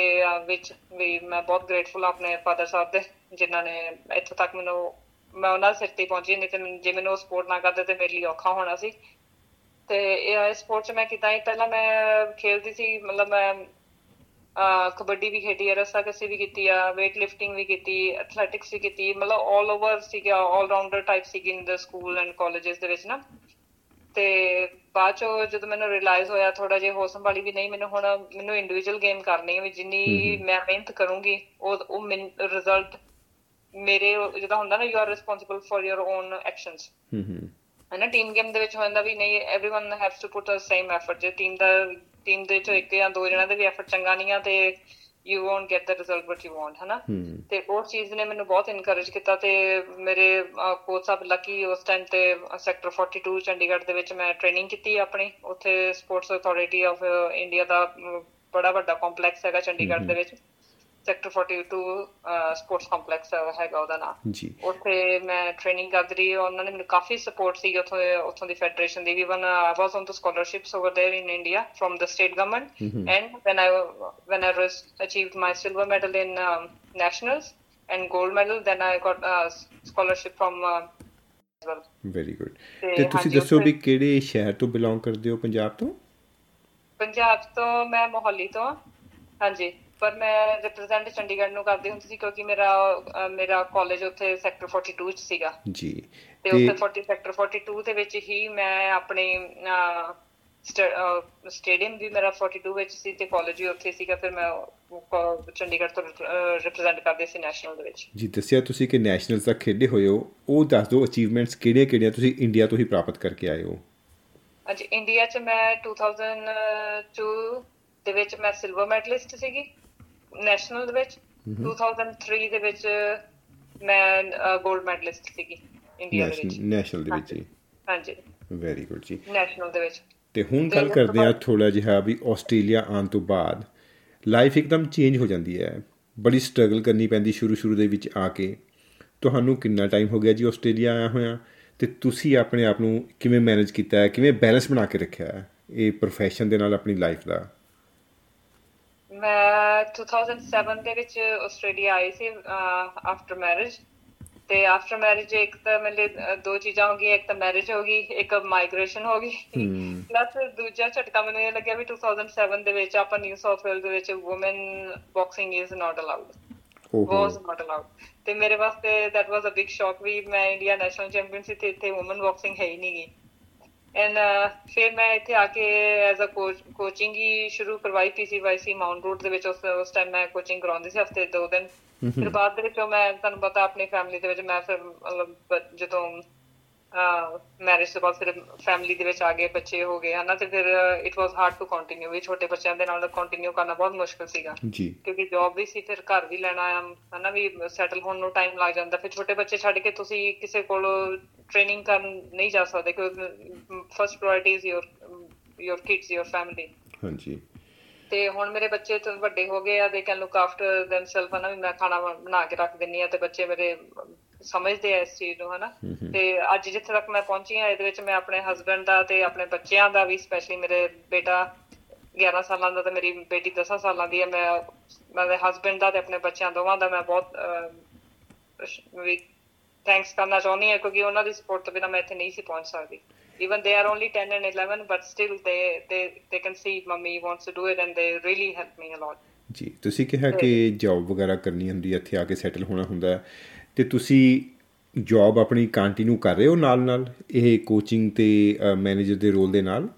ਵਿੱਚ ਵੀ ਮੈਂ ਬਹੁਤ ਗ੍ਰੇਟਫੁਲ ਆਪਣੇ ਫਾਦਰ ਸਾਹਿਬ ਦੇ ਜਿਨ੍ਹਾਂ ਨੇ ਇੱਥੋਂ ਤੱਕ ਮੈਨੂੰ ਮੈਂ ਉਹਨਾਂ ਸਿਰ ਤੇ ਪਹੁੰਚੀ ਨਹੀਂ ਤੇ ਜੇ ਮੈਨੂੰ ਸਪੋਰਟ ਨਾ ਕਰਦੇ ਤੇ ਮੇਰੇ ਲਈ ਔਖਾ ਹੋਣਾ ਸੀ। ਤੇ ਇਹ ਸਪੋਰਟ 'ਚ ਮੈਂ ਕਿਦਾਂ ਹੀ ਪਹਿਲਾਂ ਮੈਂ ਖੇਡਦੀ ਸੀ ਮਤਲਬ ਮੈਂ ਕਬੱਡੀ ਵੀ ਖੇਡੀ ਆ ਰਸਾ ਕਸੀ ਵੀ ਕੀਤੀ ਆ weight lifting ਵੀ ਕੀਤੀ ਐਥਲੈਟਿਕਸ ਵੀ ਕੀਤੀ ਮਤਲਬ 올 ਓਵਰ ਸੀਗਾ 올 ਰਾਊਂਡਰ ਟਾਈਪ ਸੀਗੀ in the school and colleges ਦੇ ਵਿੱਚ ਨਾ। ਤੇ ਬਾਅਦ ਚੋ ਜਦੋਂ ਮੈਨੂੰ ਰਿਅਲਾਈਜ਼ ਹੋਇਆ ਥੋੜਾ ਜਿਹਾ ਹੋ ਸੰਭਾਲੀ ਵੀ ਨਹੀਂ ਮੈਨੂੰ ਹੁਣ ਮੈਨੂੰ ਇੰਡੀਵਿਜੂਅਲ ਗੇਮ ਕਰਨੀ ਹੈ ਵੀ ਜਿੰਨੀ ਮੈਂ ਮਿਹਨਤ ਕਰੂੰਗੀ ਉਹ ਉਹ ਰਿਜ਼ਲਟ ਮੇਰੇ ਜਿਹਦਾ ਹੁੰਦਾ ਨਾ you are responsible for your own actions ਹੂੰ ਹੂੰ ਹੈ ਨਾ ਟੀਮ ਗੇਮ ਦੇ ਵਿੱਚ ਹੋ ਜਾਂਦਾ ਵੀ ਨਹੀਂ everyone haves to put a same effort ਜੇ ਟੀਮ ਦਾ ਟੀਮ ਦੇ ਚੋਂ ਇੱਕ ਜਾਂ ਦੋ ਜਣਾਂ ਦੇ ਵੀ ਐਫਰਟ ਚੰਗਾ ਨਹੀਂ ਆ ਤੇ you won't get the result what you want ਹਨਾ ਹੂੰ ਤੇ ਉਹ ਚੀਜ਼ ਨੇ ਮੈਨੂੰ ਬਹੁਤ ਇਨਕਰੇਜ ਕੀਤਾ ਤੇ ਮੇਰੇ ਕੋਚ ਸਾਹਿਬ ਲੱਕੀ ਉਸ ਟਾਈਮ ਤੇ ਸੈਕਟਰ 42 ਚੰਡੀਗੜ੍ਹ ਦੇ ਵਿੱਚ ਮੈਂ ਟ੍ਰੇਨਿੰਗ ਕੀਤੀ ਆਪਣੀ ਉੱਥੇ ਸਪੋਰਟਸ ਅਥਾਰਟੀ ਆਫ ਇੰਡੀਆ ਦਾ ਅਮ, ਬੜਾ ਵੱਡਾ ਕੰਪਲੈਕਸ ਹੈਗਾ ਚੰਡੀਗੜ੍ਹ ਦੇ ਵਿੱਚ ਸੈਕਟਰ 42 ਸਪੋਰਟਸ ਕੰਪਲੈਕਸ ਹੈਗਾ ਉਹਦਾ ਨਾਮ ਜੀ। ਉੱਥੇ ਮੈਂ ਟ੍ਰੇਨਿੰਗ ਕਰਦੀ ਰਹੀ ਉਹਨਾਂ ਨੇ ਮੈਨੂੰ ਕਾਫੀ ਸਪੋਰਟ ਸੀ ਉੱਥੋਂ ਉੱਥੋਂ ਦੀ ਫੈਡਰੇਸ਼ਨ ਦੀ ਵੀ when I was on the scholarships over there in India from the state government and when I when I was achieved my silver medal in nationals and 골ਡ medal then I got scholarship from very good ਤੇ ਤੁਸੀਂ ਦੱਸੋ ਵੀ ਕਿਹੜੇ ਸ਼ਹਿਰ ਤੋਂ belong ਕਰਦੇ ਹੋ ਪੰਜਾਬ ਤੋਂ? ਪੰਜਾਬ ਤੋਂ ਮੈਂ ਮੋਹਾਲੀ ਤੋਂ ਹਾਂਜੀ। ਪਰ ਮੈਂ ਰਿਪਰੈਜ਼ੈਂਟ ਚੰਡੀਗੜ੍ਹ ਨੂੰ ਕਰਦੀ ਹੁੰਦੀ ਸੀ ਕਿਉਂਕਿ ਮੇਰਾ ਮੇਰਾ ਕਾਲਜ ਉੱਥੇ ਸੈਕਟਰ 42 ਚ ਸੀਗਾ। ਜੀ। ਤੇ ਉੱਥੇ 40 ਸੈਕਟਰ 42 ਦੇ ਵਿੱਚ ਹੀ ਮੈਂ ਆਪਣੀ ਸਟੇਡੀਅਮ ਵੀ ਮੇਰਾ 42 ਵਿੱਚ ਸੀ ਤੇ ਕਾਲਜ ਵੀ ਉੱਥੇ ਸੀਗਾ ਫਿਰ ਮੈਂ ਚੰਡੀਗੜ੍ਹ ਤੋਂ ਰਿਪਰੈਜ਼ੈਂਟ ਕਰਦੀ ਸੀ ਨੈਸ਼ਨਲ ਦੇ ਵਿੱਚ। ਜੀ ਦੱਸਿਆ ਤੁਸੀਂ ਕਿ ਨੈਸ਼ਨਲਸ ਤੱਕ ਖੇਡੇ ਹੋਏ ਹੋ। ਉਹ ਦੱਸ ਦਿਓ ਅਚੀਵਮੈਂਟਸ ਕਿਹੜੀਆਂ ਤੁਸੀਂ ਇੰਡੀਆ ਤੋਂ ਹੀ ਪ੍ਰਾਪਤ ਕਰਕੇ ਆਏ ਹੋ? ਅੱਜ ਇੰਡੀਆ 'ਚ ਮੈਂ 2002 ਦੇ ਵਿੱਚ ਮੈਂ ਸਿਲਵਰ ਮੈਡਲਿਸਟ ਸੀਗੀ। ਨੈਸ਼ਨਲ ਦੇ ਵਿੱਚ 2003 ਦੇ ਵਿੱਚ ਮੈਂ 골ਡ ਮੈਡਲਿਸਟ ਸੀਗੀ ਇੰਡੀਆ ਦੇ ਵਿੱਚ। ਨੈਸ਼ਨਲ ਦੇ ਵਿੱਚ ਹੀ ਹਾਂਜੀ। ਵੈਰੀ ਗੁੱਡ ਜੀ। ਨੈਸ਼ਨਲ ਦੇ ਵਿੱਚ। ਤੇ ਹੁਣ ਗੱਲ ਕਰਦੇ ਹਾਂ ਥੋੜਾ ਜਿਹਾ ਵੀ ਆਸਟ੍ਰੇਲੀਆ ਆਉਣ ਤੋਂ ਬਾਅਦ ਲਾਈਫ ਇੱਕਦਮ ਚੇਂਜ ਹੋ ਜਾਂਦੀ ਹੈ। ਬੜੀ ਸਟਰਗਲ ਕਰਨੀ ਪੈਂਦੀ ਸ਼ੁਰੂ ਸ਼ੁਰੂ ਦੇ ਵਿੱਚ ਆ ਕੇ। ਤੁਹਾਨੂੰ ਕਿੰਨਾ ਟਾਈਮ ਹੋ ਗਿਆ ਜੀ ਆਸਟ੍ਰੇਲੀਆ ਆਇਆ ਹੋਇਆ? ਤੇ ਤੁਸੀਂ ਆਪਣੇ ਆਪ ਨੂੰ ਕਿਵੇਂ ਮੈਨੇਜ ਕੀਤਾ ਹੈ? ਕਿਵੇਂ ਬੈਲੈਂਸ ਬਣਾ ਕੇ ਰੱਖਿਆ ਹੈ? ਇਹ profession ਦੇ ਨਾਲ ਆਪਣੀ ਲਾਈਫ ਦਾ। ਮੈਂ 2007 ਦੇ ਵਿੱਚ ਆਸਟ੍ਰੇਲੀਆ ਆਈ ਸੀ ਆਫਟਰ ਮੈਰਿਜ ਤੇ ਆਫਟਰ ਮੈਰਿਜ ਇੱਕ ਤਾਂ ਮੇਰੇ ਦੋ ਚੀਜ਼ਾਂ ਹੋ ਗਈਆਂ। ਇੱਕ ਤਾਂ ਮੈਰਿਜ ਹੋ ਗਈ ਇੱਕ ਮਾਈਗ੍ਰੇਸ਼ਨ ਹੋ ਗਈ। ਪਲੱਸ ਦੂਜਾ ਝਟਕਾ ਮੈਨੂੰ ਇਹ ਲੱਗਿਆ ਵੀ 2007 ਦੇ ਵਿੱਚ ਆਪਾਂ ਨਿਊ ਸਾਊਥ ਵੇਲ ਦੇ ਵਿੱਚ women boxing is not allowed was not allowed ਤੇ ਮੇਰੇ ਵਾਸਤੇ ਦੈਟ ਵਾਸ ਅ ਬਿਗ ਸ਼ੌਕ ਵੀ ਮੈਂ ਇੰਡੀਆ ਨੈਸ਼ਨਲ ਚੈਂਪੀਅਨ ਸੀ ਤੇ ਇੱਥੇ ਔਮਨ ਬਾਕਸਿੰਗ ਹੈ ਹੀ ਨਹੀਂ ਗੀ। ਐਂਡ ਫਿਰ ਮੈਂ ਇੱਥੇ ਆ ਕੇ ਐਜ਼ ਅ ਕੋਚਿੰਗ ਹੀ ਸ਼ੁਰੂ ਕਰਵਾਈ ਪੀਸੀਵਾਈਸੀ ਮਾਊਂਟ ਰੋਡ ਦੇ ਵਿੱਚ ਉਸ ਉਸ ਟਾਈਮ ਮੈਂ ਕੋਚਿੰਗ ਕਰਾਉਂਦੀ ਸੀ ਹਫ਼ਤੇ ਦੋ ਦਿਨ। ਫਿਰ ਬਾਅਦ ਦੇ ਵਿੱਚ ਮੈਂ ਤੁਹਾਨੂੰ ਪਤਾ ਆਪਣੀ ਫੈਮਿਲੀ ਦੇ ਵਿੱਚ ਮੈਂ ਫਿਰ ਮਤਲਬ ਜਦੋਂ ਮੈਰਿਜ ਤੋਂ ਬਾਅਦ ਫਿਰ ਫੈਮਿਲੀ ਦੇ ਵਿੱਚ ਆ ਗਏ ਬੱਚੇ ਹੋ ਗਏ ਹਨਾ ਤੇ ਫਿਰ it was hard to continue ਵੀ ਛੋਟੇ ਬੱਚਿਆਂ ਦੇ ਨਾਲ ਕੰਟੀਨਿਊ ਕਰਨਾ ਬਹੁਤ ਮੁਸ਼ਕਲ ਸੀਗਾ। ਕਿਉਂਕਿ ਜੌਬ ਵੀ ਸੀ ਫਿਰ ਘਰ ਵੀ ਲੈਣਾ ਆ ਹਨਾ ਵੀ ਸੈਟਲ ਹੋਣ ਨੂੰ ਟਾਈਮ ਲੱਗ ਜਾਂਦਾ। ਫਿਰ ਛੋਟੇ ਬੱਚੇ ਛੱਡ ਕੇ ਤੁਸੀਂ ਕਿਸੇ ਕੋਲ ਟ੍ਰੇਨਿੰਗ ਕਰਨ ਨਹੀਂ ਜਾ ਸਕਦੇ ਕਿਉਂਕਿ first priority is your your kids your family ਹਾਂਜੀ। ਤੇ ਹੁਣ ਮੇਰੇ ਬੱਚੇ ਤਾਂ ਵੱਡੇ ਹੋ ਗਏ ਆ ਦੇ ਕੈਨ ਲੁੱਕ ਆਫਟਰ ਦੈਮਸੈਲਫ ਹਨਾ ਵੀ ਮੈਂ ਖਾਣਾ ਬਣਾ ਕੇ ਰੱਖ ਦਿੰਨੀ ਆ ਤੇ ਬੱਚੇ ਮੇਰੇ ਸਮਝਦੇ ਆ ਇਸ ਚੀਜ਼ ਨੂੰ ਹਨਾ? ਤੇ ਅੱਜ ਜਿੱਥੇ ਤੱਕ ਮੈਂ ਪਹੁੰਚੀ ਆ ਇਹਦੇ ਵਿੱਚ ਮੈਂ ਆਪਣੇ ਹਸਬੰਡ ਦਾ ਤੇ ਆਪਣੇ ਬੱਚਿਆਂ ਦਾ ਵੀ ਸਪੈਸ਼ਲੀ ਮੇਰੇ ਬੇਟਾ 11 ਸਾਲਾਂ ਦਾ ਤੇ ਮੇਰੀ ਬੇਟੀ 10 ਸਾਲਾਂ ਦੀ ਹੈ ਮੈਂ ਮੇਰੇ ਹਸਬੰਡ ਦਾ ਤੇ ਆਪਣੇ ਬੱਚਿਆਂ ਦੋਵਾਂ ਦਾ ਮੈਂ ਬਹੁਤ ਵੀ ਥੈਂਕਸ ਕਰਨਾ ਚਾਹੁੰਦੀ ਹਾਂ ਕਿਉਂਕਿ ਉਹਨਾਂ ਦੀ ਸਪੋਰਟ ਤੋਂ ਬਿਨਾਂ ਮੈਂ ਇੱਥੇ ਨਹੀਂ ਸੀ ਪਹੁੰਚ ਸਕਦੀ। Even they are only 10 and 11 but still they they they can see mummy wants to do it and they really help me a lot. ਜੀ ਤੁਸੀਂ ਕਿਹਾ ਕਿ ਜੌਬ ਵਗੈਰਾ ਕਰਨੀ ਹੁੰਦੀ ਹੈ ਇੱਥੇ ਆ ਕੇ ਸੈਟਲ ਹੋਣਾ ਹੁੰਦਾ ਹੈ। ਤੇ ਤੁਸੀਂ ਜੌਬ ਆਪਣੀ ਕੰਟੀਨਿਊ ਕਰ ਰਹੇ ਹੋ ਨਾਲ ਨਾਲ ਇਹ ਕੋਚਿੰਗ ਤੇ ਮੈਨੇਜਰ ਦੇ ਰੋਲ ਦੇ ਨਾਲ?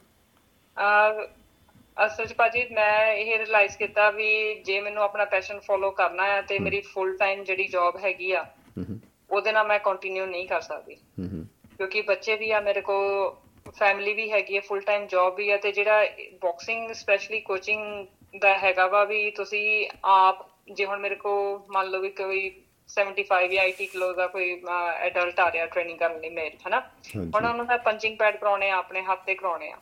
ਅਸਲ 'ਚ ਭਾਜੀ ਮੈਂ ਇਹ ਰਿਅਲਾਈਜ਼ ਕੀਤਾ ਵੀ ਜੇ ਮੈਨੂੰ ਆਪਣਾ ਪੈਸ਼ਨ ਫੋਲੋ ਕਰਨਾ ਹੈ ਤੇ ਮੇਰੀ ਫੁੱਲ ਟਾਈਮ ਜਿਹੜੀ ਜੌਬ ਹੈਗੀ ਆ ਉਹਦੇ ਨਾਲ ਮੈਂ ਕੰਟੀਨਿਊ ਨਹੀਂ ਕਰ ਸਕਦੀ। ਕਿਉਂਕਿ ਬੱਚੇ ਵੀ ਆ ਮੇਰੇ ਕੋ ਫੈਮਿਲੀ ਵੀ ਹੈਗੀ ਹੈ ਫੁੱਲ ਟਾਈਮ ਜੌਬ ਵੀ ਆ ਤੇ ਜਿਹੜਾ ਬਾਕਸਿੰਗ ਸਪੈਸ਼ਲੀ ਕੋਚਿੰਗ ਦਾ ਹੈਗਾ ਵਾ ਵੀ ਤੁਸੀਂ ਆਪ ਜੇ ਹੁਣ ਮੇਰੇ ਕੋ ਮੰਨ ਲਓ ਵੀ ਕੋਈ 75 ਜਾਂ 80 ਕਿਲੋ ਦਾ ਕੋਈ ਐਡਲਟ ਆ ਰਿਹਾ ਟ੍ਰੇਨਿੰਗ ਕਰਨ ਲਈ ਮੇਲ ਹਨਾ ਹਾਂਜੀ। ਹੁਣ ਉਹਨਾਂ ਦਾ ਪੰਚਿੰਗ ਪੈਡ ਕਰਾਉਣੇ ਆ ਆਪਣੇ ਹੱਥ ਤੇ ਕਰਾਉਣੇ ਆ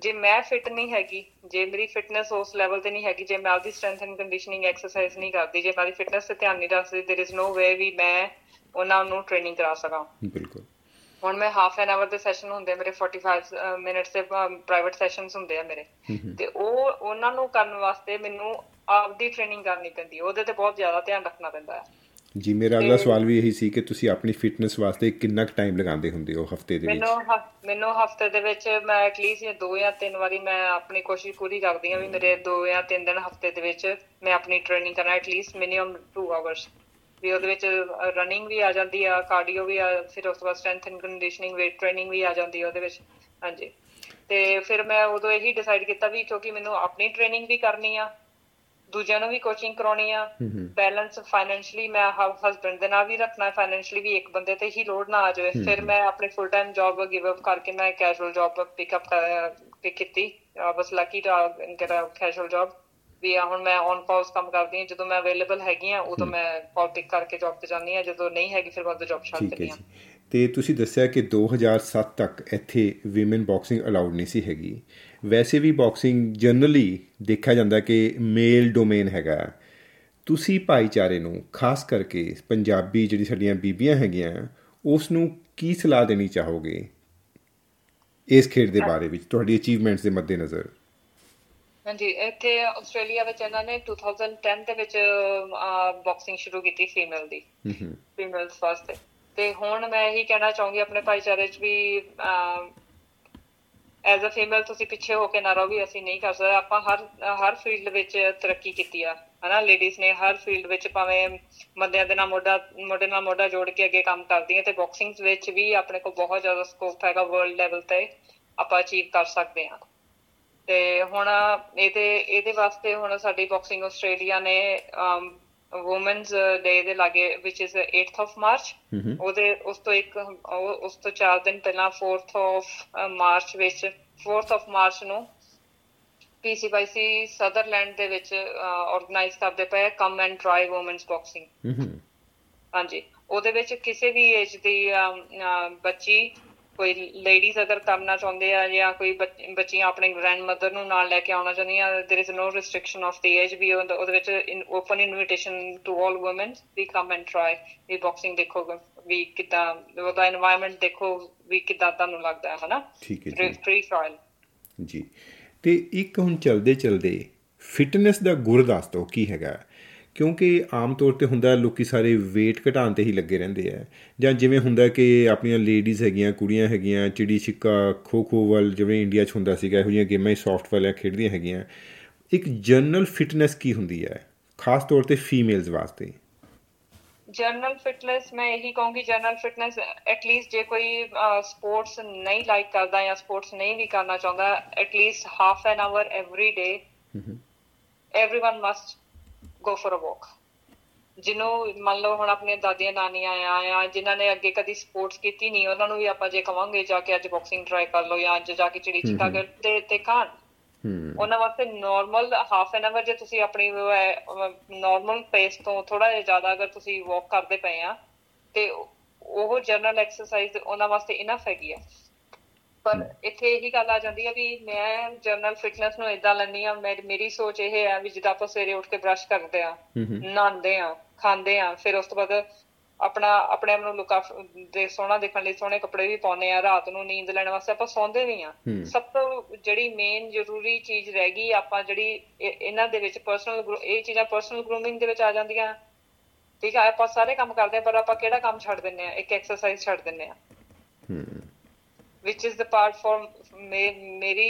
ਜੇ ਮੈਂ ਫਿਟ ਨਹੀਂ ਹੈਗੀ ਜੇ ਮੇਰੀ ਫਿਟਨੈਸ ਉਸ ਲੈਵਲ ਤੇ ਨਹੀਂ ਹੈਗੀ ਜੇ ਮੈਂ ਆਪਦੀ ਸਟਰੈਂਥ ਐਂਡ ਕੰਡੀਸ਼ਨਿੰਗ ਐਕਸਰਸਾਈਜ਼ ਨਹੀਂ ਕਰਦੀ ਜੇ ਮੈਂ ਆਪਦੀ ਫਿਟਨੈਸ ਤੇ ਧਿਆਨ ਨਹੀਂ ਰੱਖਦੀ देयर इज नो ਵੇ ਵੀ ਮੈਂ ਉਹਨਾਂ ਨੂੰ ਟ੍ਰੇਨਿੰਗ ਕਰਾ ਸਕਾਂ ਬਿਲਕੁਲ ਹੁਣ ਮੈਂ ਹਾਫ ਐਨ ਆਵਰ ਦੇ ਸੈਸ਼ਨ ਹੁੰਦੇ ਆ ਮੇਰੇ 45 ਮਿੰਟਸ ਦੇ ਪ੍ਰਾਈਵੇਟ ਸੈਸ਼ਨਸ ਹੁੰਦੇ ਆ ਮੇਰੇ ਤੇ ਉਹ ਉਹਨਾਂ ਨੂੰ ਕਰਨ ਵਾਸਤੇ ਮੈਨੂੰ ਆਪਦੀ ਟ੍ਰੇਨਿੰਗ ਕਰਨੀ ਪੈਂਦੀ ਹੈ ਉਹਦੇ ਤੇ ਬਹੁਤ ਜ਼ਿਆਦਾ ਧਿਆਨ ਰੱਖਣਾ ਪੈਂਦਾ ਹੈ ਜੀ ਮੇਰਾ ਅਗਲਾ ਸਵਾਲ ਵੀ ਇਹੀ ਸੀ ਕਿ ਤੁਸੀਂ ਆਪਣੀ ਫਿਟਨੈਸ ਵਾਸਤੇ ਕਿੰਨਾ ਕੁ ਟਾਈਮ ਲਗਾਉਂਦੇ ਹੁੰਦੇ ਹੋ ਹਫ਼ਤੇ ਦੇ ਵਿੱਚ? ਮੈਨੂੰ ਮੈਨੂੰ ਹਫ਼ਤੇ ਦੇ ਵਿੱਚ ਮੈਂ ਐਟਲੀਸਟ ਦੋ ਜਾਂ ਤਿੰਨ ਵਾਰੀ ਮੈਂ ਆਪਣੀ ਕੋਸ਼ਿਸ਼ ਪੂਰੀ ਕਰਦੀ ਹਾਂ ਵੀ ਮੇਰੇ ਦੋ ਜਾਂ ਤਿੰਨ ਦਿਨ ਹਫ਼ਤੇ ਦੇ ਵਿੱਚ ਮੈਂ ਆਪਣੀ ਟ੍ਰੇਨਿੰਗ ਕਰਾਂ ਐਟਲੀਸਟ ਮਿਨੀਮਮ 2 ਆਵਰਸ ਵੀ ਉਹਦੇ ਵਿੱਚ ਰਨਿੰਗ ਵੀ ਆ ਜਾਂਦੀ ਆ ਕਾਰਡੀਓ ਵੀ ਆ ਫਿਰ ਉਸ ਤੋਂ ਬਾਅਦ strength and conditioning weight training ਵੀ ਆ ਜਾਂਦੀ ਆ ਉਹਦੇ ਵਿੱਚ ਹਾਂਜੀ। ਤੇ ਫਿਰ ਮੈਂ ਉਦੋਂ ਇਹੀ ਡਿਸਾਈਡ ਕੀਤਾ ਵੀ ਕਿਉਂਕਿ ਮੈਨੂੰ ਆਪਣੀ ਟ੍ਰੇਨਿੰਗ ਵੀ ਕਰਨੀ ਆ ਦੂਜਿਆਂ ਨੂੰ ਵੀ ਕੋਚਿੰਗ ਕਰਾਉਣੀ ਆ। ਬੈਲੈਂਸ ਫਾਈਨੈਂਸ਼ੀਅਲੀ ਮੈਂ ਹਸਬੰਡ ਦੇ ਨਾਲ ਵੀ ਰੱਖਣਾ ਫਾਈਨੈਂਸ਼ੀਅਲੀ ਵੀ ਇੱਕ ਬੰਦੇ ਤੇ ਹੀ ਲੋਡ ਨਾ ਆ ਜਾਵੇ। ਫਿਰ ਮੈਂ ਆਪਣੀ full time job give up ਕਰਕੇ ਮੈਂ casual job pick up pick ਕੀਤੀ। ਬਸ lucky to get a casual job ਵੀ ਆ ਹੁਣ ਮੈਂ ਔਨ ਕਾਲਸ ਕੰਮ ਕਰਦੀ ਹਾਂ। ਜਦੋਂ ਮੈਂ ਅਵੇਲੇਬਲ ਹੈਗੀ ਆ ਉਦੋਂ ਮੈਂ ਕਾਲ ਪਿਕ ਕਰਕੇ ਜੌਬ ਤੇ ਜਾਂਦੀ ਆ ਜਦੋਂ ਨਹੀਂ ਹੈਗੀ ਫਿਰ ਉਦੋਂ ਜੌਬ ਛੱਡ ਹੈ ਦਿੰਦੀ ਆ ਜੀ। ਤੇ ਤੁਸੀਂ ਦੱਸਿਆ ਕਿ 2007 ਤੱਕ ਇੱਥੇ ਔਮਨ ਬਾਕਸਿੰਗ ਅਲਾਉਡ ਨਹੀਂ ਸੀ ਹੈਗੀ। ਵੈਸੇ ਵੀ ਬਾਕਸਿੰਗ ਜਨਰਲੀ ਦੇਖਿਆ ਜਾਂਦਾ ਕਿ ਮੇਲ ਡੋਮੇਨ ਹੈਗਾ। ਤੁਸੀਂ ਭਾਈਚਾਰੇ ਨੂੰ ਖਾਸ ਕਰਕੇ ਪੰਜਾਬੀ ਜਿਹੜੀ ਸਾਡੀਆਂ ਬੀਬੀਆਂ ਹੈਗੀਆਂ ਉਸ ਨੂੰ ਕੀ ਸਲਾਹ ਦੇਣੀ ਚਾਹੋਗੇ? ਇਸ ਖੇਡ ਦੇ ਬਾਰੇ ਵਿੱਚ ਤੁਹਾਡੀ ਅਚੀਵਮੈਂਟਸ ਦੇ ਮੱਦੇਨਜ਼ਰ। ਹਾਂਜੀ ਇੱਥੇ ਆਸਟ੍ਰੇਲੀਆ ਵਿੱਚ ਇਹਨਾਂ ਨੇ 2010 ਦੇ ਵਿੱਚ ਬਾਕਸਿੰਗ ਸ਼ੁਰੂ ਕੀਤੀ ਫੀਮੇਲ ਦੀ। ਫੀਮੇਲਸ ਵਾਸਤੇ। ਤੇ ਹੁਣ ਮੈਂ ਇਹੀ ਕਹਿਣਾ ਚਾਹੂੰਗੀ ਆਪਣੇ ਭਾਈਚਾਰੇ 'ਚ ਵੀ ਐਜ਼ ਅ ਫੀਮੇਲ ਤੁਸੀਂ ਪਿੱਛੇ ਹੋ ਕੇ ਨਾ ਰਹੋ ਵੀ ਅਸੀਂ ਨਹੀਂ ਕਰ ਸਕਦੇ। ਆਪਾਂ ਹਰ ਹਰ ਫੀਲਡ ਵਿੱਚ ਤਰੱਕੀ ਕੀਤੀ ਆ, ਹਨਾ? ਲੇਡੀਜ਼ ਨੇ ਹਰ ਫੀਲਡ ਵਿੱਚ ਭਾਵੇਂ ਬੰਦਿਆਂ ਦੇ ਨਾਲ ਮੋਢਾ ਮੋਢੇ ਨਾਲ ਮੋਢਾ ਜੋੜ ਕੇ ਅੱਗੇ ਕੰਮ ਕਰਦੀਆਂ ਤੇ ਬਾਕਸਿੰਗ ਵਿੱਚ ਵੀ ਆਪਣੇ ਕੋਲ ਬਹੁਤ ਜ਼ਿਆਦਾ ਸਕੋਪ ਹੈਗਾ ਵਰਲਡ ਲੈਵਲ ਤੇ ਆਪਾਂ ਅਚੀਵ ਕਰ ਸਕਦੇ ਹਾਂ। ਤੇ ਹੁਣ ਇਹਦੇ ਇਹਦੇ ਵਾਸਤੇ ਹੁਣ ਸਾਡੀ ਬਾਕਸਿੰਗ ਆਸਟ੍ਰੇਲੀਆ ਨੇ ਵੂਮਨਸ ਡੇ ਦੇ ਲਾਗੇ which is 8th of March ਉਹਦੇ ਉਸ ਤੋਂ ਇੱਕ ਉਸ ਤੋਂ 4 ਦਿਨ ਪਹਿਲਾਂ 4th of ਮਾਰਚ ਵਿੱਚ 4th of ਮਾਰਚ ਨੂੰ ਪੀਸੀਬਾਈਸੀ ਸਦਰਲੈਂਡ ਦੇ ਵਿੱਚ ਆਰਗੇਨਾਈਜ਼ ਕਰਦੇ ਪਏ come and try women's boxing ਹਾਂਜੀ। ਉਹਦੇ ਵਿੱਚ ਕਿਸੇ ਵੀ ਏਜ ਦੀ ਬੱਚੀ ਕੋਈ ਲੇਡੀਜ਼ ਅਗਰ ਕਰਨਾ ਚਾਹੁੰਦੇ ਆ ਜਾਂ ਕੋਈ ਬੱਚੀਆਂ ਆਪਣੇ ਗ੍ਰੈਂਡਮਦਰ ਨੂੰ ਨਾਲ ਲੈ ਕੇ ਆਉਣਾ ਚਾਹੁੰਦੀਆਂ there is no restriction of the age ਵੀ ਉਹਦੇ ਵਿੱਚ open invitation to all women we come and try ਵੀ ਬਾਕਸਿੰਗ ਦੇਖੋ ਵੀ ਕਿਦਾਂ ਉਹਦਾ এনवायरमेंट ਦੇਖੋ ਵੀ ਕਿਦਾਂ ਤੁਹਾਨੂੰ ਲੱਗਦਾ ਹੈ ਹਨਾ? ਠੀਕ ਹੈ ਜੀ। ਫ੍ਰੀ ਟ੍ਰਾਇਲ ਜੀ। ਤੇ ਇੱਕ ਹੁਣ ਚਲਦੇ ਚਲਦੇ ਫਿਟਨੈਸ ਦਾ ਗੁਰ ਦੱਸ ਦੋ ਕੀ ਹੈਗਾ? ਕਿਉਂਕਿ ਆਮ ਤੌਰ ਤੇ ਹੁੰਦਾ ਲੋਕੀ ਸਾਰੇ weight ਘਟਾਉਣ ਤੇ ਹੀ ਲੱਗੇ ਰਹਿੰਦੇ ਆ। ਜਾਂ ਜਿਵੇਂ ਹੁੰਦਾ ਕਿ ਆਪਣੀਆਂ ਲੇਡੀਜ਼ ਹੈਗੀਆਂ ਕੁੜੀਆਂ ਹੈਗੀਆਂ ਚਿੜੀ ਛਿੱਕਾ ਖੋ ਖੋ ਵੱਲ ਜਿਵੇਂ ਇੰਡੀਆ 'ਚ ਹੁੰਦਾ ਸੀਗਾ ਇਹੋ ਜਿਹੀਆਂ ਗੇਮਾਂ ਹੀ ਸੌਫਟ ਵਾਲਿਆਂ ਖੇਡਦੀਆਂ ਹੈਗੀਆਂ। ਇੱਕ ਜਨਰਲ ਫਿਟਨੈਸ ਕੀ ਹੁੰਦੀ ਹੈ? ਖਾਸ ਤੌਰ ਤੇ ਫੀਮੇਲਸ ਵਾਸਤੇ। ਜਨਰਲ ਫਿਟਨੈਸ ਮੈਂ ਇਹੀ ਕਹੂੰਗੀ ਜਨਰਲ ਫਿਟਨੈਸ ਐਟਲੀਸਟ ਜੇ ਕੋਈ ਸਪੋਰਟਸ ਨਹੀਂ ਲਾਈਕ ਕਰਦਾ ਜਾਂ ਸਪੋਰਟਸ ਨਹੀਂ ਵੀ ਕਰਨਾ ਚਾਹੁੰਦਾ at least half an hour every day everyone must go for a walk. ਜਿਹਨੂੰ ਮੰਨ ਲਓ ਹੁਣ ਆਪਣੀਆਂ ਦਾਦੀਆਂ ਨਾਨੀਆਂ ਆ ਆ ਜਿਨ੍ਹਾਂ ਨੇ ਅੱਗੇ ਕਦੀ ਸਪੋਰਟਸ ਕੀਤੀ ਨਹੀਂ ਉਹਨਾਂ ਨੂੰ ਵੀ ਆਪਾਂ ਜੇ ਕਵਾਂਗੇ ਜਾ ਕੇ ਅੱਜ ਬਾਕਸਿੰਗ ਟਰਾਈ ਕਰ ਲਓ ਜਾਂ ਅੱਜ ਜਾ ਕੇ ਚਿੜੀ ਚਿੱਕਾ ਕਰ ਤੇ ਕਾਨ ਉਹਨਾਂ ਵਾਸਤੇ ਨਾਰਮਲ ਹਾਫ ਐਨ ਆਵਰ ਜੇ ਤੁਸੀਂ ਆਪਣੀ ਨਾਰਮਲ ਪੇਸ ਤੋਂ ਥੋੜਾ ਜਿਹਾ ਜ਼ਿਆਦਾ ਅਗਰ ਤੁਸੀਂ ਵਾਕ ਕਰਦੇ ਪਏ ਆ ਤੇ ਉਹ ਜਨਰਲ ਐਕਸਰਸਾਈਜ਼ ਉਹਨਾਂ ਵਾਸਤੇ ਇਨਫ ਹੈਗੀ ਆ। ਪਰ ਇੱਥੇ ਇਹੀ ਗੱਲ ਆ ਜਾਂਦੀ ਆ ਵੀ ਮੈਂ ਜਨਰਲ ਫਿਟਨੈਸ ਨੂੰ ਇਦਾਂ ਲੈਂਦੀ ਆ ਮੇਰੀ ਮੇਰੀ ਸੋਚ ਇਹ ਹੈ ਵੀ ਜਿੱਦਾਂ ਆਪਾਂ ਸਵੇਰੇ ਉੱਠ ਕੇ ਬ੍ਰਸ਼ ਕਰਦੇ ਆ ਨਹਾਉਂਦੇ ਆ ਖਾਂਦੇ ਆ ਫਿਰ ਉਸ ਤੋਂ ਬਾਅਦ ਆਪਣਾ ਆਪਣੇ ਆਪ ਨੂੰ ਲੁੱਕ ਦੇ ਸੋਹਣਾ ਦੇਖਣ ਲਈ ਸੋਹਣੇ ਕੱਪੜੇ ਵੀ ਪਾਉਂਦੇ ਆ ਰਾਤ ਨੂੰ ਨੀਂਦ ਲੈਣ ਵਾਸਤੇ ਆਪਾਂ ਸੌਂਦੇ ਵੀ ਆ ਸਭ ਤੋਂ ਜਿਹੜੀ ਮੇਨ ਜ਼ਰੂਰੀ ਚੀਜ਼ ਰਹਿ ਗਈ ਆਪਾਂ ਜਿਹੜੀ ਇਹ- ਇਹਨਾਂ ਦੇ ਵਿੱਚ ਪਰਸਨਲ ਇਹ ਚੀਜ਼ਾਂ ਪਰਸਨਲ ਗਰੂਮਿੰਗ ਦੇ ਵਿੱਚ ਆ ਜਾਂਦੀਆਂ। ਠੀਕ ਆ ਆਪਾਂ ਸਾਰੇ ਕੰਮ ਕਰਦੇ ਆ ਪਰ ਆਪਾਂ ਕਿਹੜਾ ਕੰਮ ਛੱਡ ਦਿੰਨੇ ਆ ਇੱਕ ਐਕਸਰਸਾਈਜ਼ ਛੱਡ ਦਿੰਨੇ ਆ ਹੂੰ which is the part for ਮੇਰੀ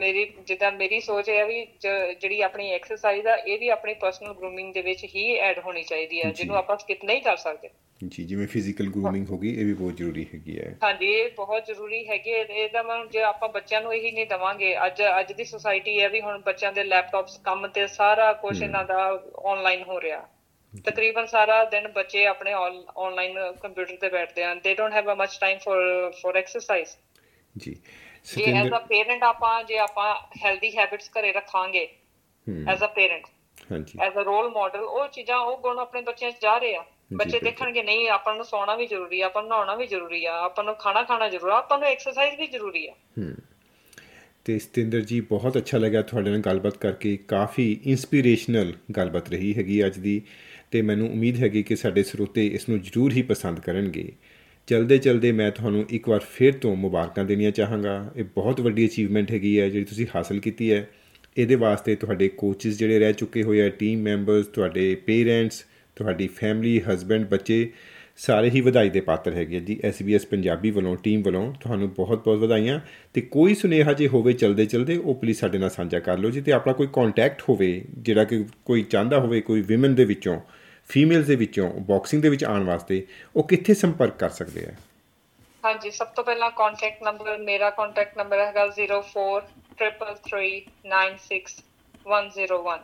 ਮੇਰੀ ਜਿੱਦਾਂ ਮੇਰੀ ਸੋਚ ਹੈ ਵੀ ਜਿਹੜੀ ਆਪਣੀ ਐਕਸਰਸਾਈਜ਼ ਆ ਇਹ ਵੀ ਆਪਣੀ ਪਰਸਨਲ ਗਰੂਮਿੰਗ ਦੇ ਵਿੱਚ ਹੀ ਐਡ ਹੋਣੀ ਚਾਹੀਦੀ ਹੈ ਜਿਹਨੂੰ ਆਪਾਂ ਸਕਿਪ ਨਹੀਂ ਕਰ ਸਕਦੇ। ਜੀ ਜਿਵੇਂ ਫਿਜ਼ੀਕਲ ਗਰੂਮਿੰਗ ਹੋ ਗਈ ਇਹ ਵੀ ਬਹੁਤ ਜ਼ਰੂਰੀ ਹੈਗੀ ਹੈ ਹਾਂਜੀ ਇਹ ਬਹੁਤ ਜ਼ਰੂਰੀ ਹੈਗੀ ਇਹਦਾ ਮਨ ਜੇ ਆਪਾਂ ਬੱਚਿਆਂ ਨੂੰ ਇਹੀ ਨਹੀਂ ਦਵਾਂਗੇ ਅੱਜ ਅੱਜ ਦੀ ਸੋਸਾਇਟੀ ਹੈ ਵੀ ਹੁਣ ਬੱਚਿਆਂ ਦੇ ਲੈਪਟਾਪਸ ਕੰਮ ਤੇ ਸਾਰਾ ਕੁਝ ਇਹਨਾਂ ਦਾ ਆਨਲਾਈਨ ਹੋ ਰਿਹਾ। ਤਕਰੀਬਨ ਸਾਰਾ ਦਿਨ ਬੱਚੇ ਆਪਣੇ ਆਨਲਾਈਨ ਕੰਪਿਊਟਰ ਤੇ ਬੈਠਦੇ ਹਨ। They don't have a much time for for exercise ਜੀ ਜੇ ਐਜ਼ ਅ ਪੇਰੈਂਟ ਆਪਾਂ ਜੇ ਆਪਾਂ ਹੈਲਦੀ ਹੈਬਿਟਸ ਘਰੇ ਰੱਖਾਂਗੇ ਐਜ਼ ਅ ਪੇਰੈਂਟ ਹਾਂਜੀ। ਐਜ਼ ਅ ਰੋਲ ਮਾਡਲ ਉਹ ਚੀਜ਼ਾਂ ਉਹ ਗੁਣ ਆਪਣੇ ਬੱਚਿਆਂ 'ਚ ਜਾ ਰਹੇ ਆ। ਬੱਚੇ ਦੇਖਣਗੇ ਨਹੀਂ ਆਪਾਂ ਨੂੰ ਸੌਣਾ ਵੀ ਜ਼ਰੂਰੀ ਆ ਆਪਾਂ ਨੂੰ ਨਹਾਉਣਾ ਵੀ ਜ਼ਰੂਰੀ ਆ ਆਪਾਂ ਨੂੰ ਖਾਣਾ ਖਾਣਾ ਜ਼ਰੂਰੀ ਆ ਆਪਾਂ ਨੂੰ ਐਕਸਰਸਾਈਜ਼ ਵੀ ਜ਼ਰੂਰੀ ਆ। ਤੇ ਸਤਿੰਦਰ ਜੀ ਬਹੁਤ ਅੱਛਾ ਲੱਗਾ ਤੁਹਾਡੇ ਨਾਲ ਗੱਲਬਾਤ ਕਰਕੇ ਕਾਫੀ ਇਨਸਪੀਰੇਸ਼ਨਲ ਗੱਲਬਾਤ ਰਹੀ ਹੈਗੀ ਅੱਜ ਦੀ। ਤੇ ਮੈਨੂੰ ਉਮੀਦ ਹੈਗੀ ਕਿ ਸਾਡੇ ਸਰੋਤੇ ਇਸ ਨੂੰ ਜ਼ਰੂਰ ਹੀ ਪਸੰਦ ਕਰਨਗੇ। ਚਲਦੇ ਚਲਦੇ ਮੈਂ ਤੁਹਾਨੂੰ ਇੱਕ ਵਾਰ ਫੇਰ ਤੋਂ ਮੁਬਾਰਕਾਂ ਦੇਣੀਆਂ ਚਾਹਾਂਗਾ। ਇਹ ਬਹੁਤ ਵੱਡੀ ਅਚੀਵਮੈਂਟ ਹੈਗੀ ਹੈ ਜਿਹੜੀ ਤੁਸੀਂ ਹਾਸਲ ਕੀਤੀ ਹੈ। ਇਹਦੇ ਵਾਸਤੇ ਤੁਹਾਡੇ ਕੋਚਸ ਜਿਹੜੇ ਰਹਿ ਚੁੱਕੇ ਹੋਏ ਆ ਟੀਮ ਮੈਂਬਰਸ ਤੁਹਾਡੇ ਪੇਰੈਂਟਸ ਤੁਹਾਡੀ ਫੈਮਿਲੀ ਹਸਬੰਡ ਬੱਚੇ, ਸਾਰੇ ਹੀ ਵਧਾਈ ਦੇ ਪਾਤਰ ਹੈਗੇ ਜੀ SBS ਪੰਜਾਬੀ ਵੱਲੋਂ ਟੀਮ ਵੱਲੋਂ। ਤੁਹਾਨੂੰ ਬਹੁਤ-ਬਹੁਤ ਵਧਾਈਆਂ। ਤੇ ਕੋਈ ਸੁਨੇਹਾ ਜੇ ਹੋਵੇ ਚਲਦੇ ਚਲਦੇ, ਉਹ ਪਲੀਜ਼ ਸਾਡੇ ਨਾਲ ਸਾਂਝਾ ਕਰ ਲਓ ਜੀ। ਤੇ ਆਪਣਾ ਕੋਈ ਕੰਟੈਕਟ ਹੋਵੇ, ਜਿਹੜਾ ਕਿ ਕੋਈ ਚਾਹੁੰਦਾ ਹੋਵੇ, ਕੋਈ ਔਮਨ ਦੇ ਵਿੱਚੋਂ ਫੀਮੇਲਸ ਦੇ ਵਿੱਚੋਂ ਬਾਕਸਿੰਗ ਦੇ ਵਿੱਚ ਆਉਣ ਵਾਸਤੇ ਉਹ ਕਿੱਥੇ ਸੰਪਰਕ ਕਰ ਸਕਦੇ ਆ? ਹਾਂਜੀ, ਸਭ ਤੋਂ ਪਹਿਲਾਂ ਕੰਟੈਕਟ ਨੰਬਰ ਮੇਰਾ ਕੰਟੈਕਟ ਨੰਬਰ ਹੈਗਾ 0433961101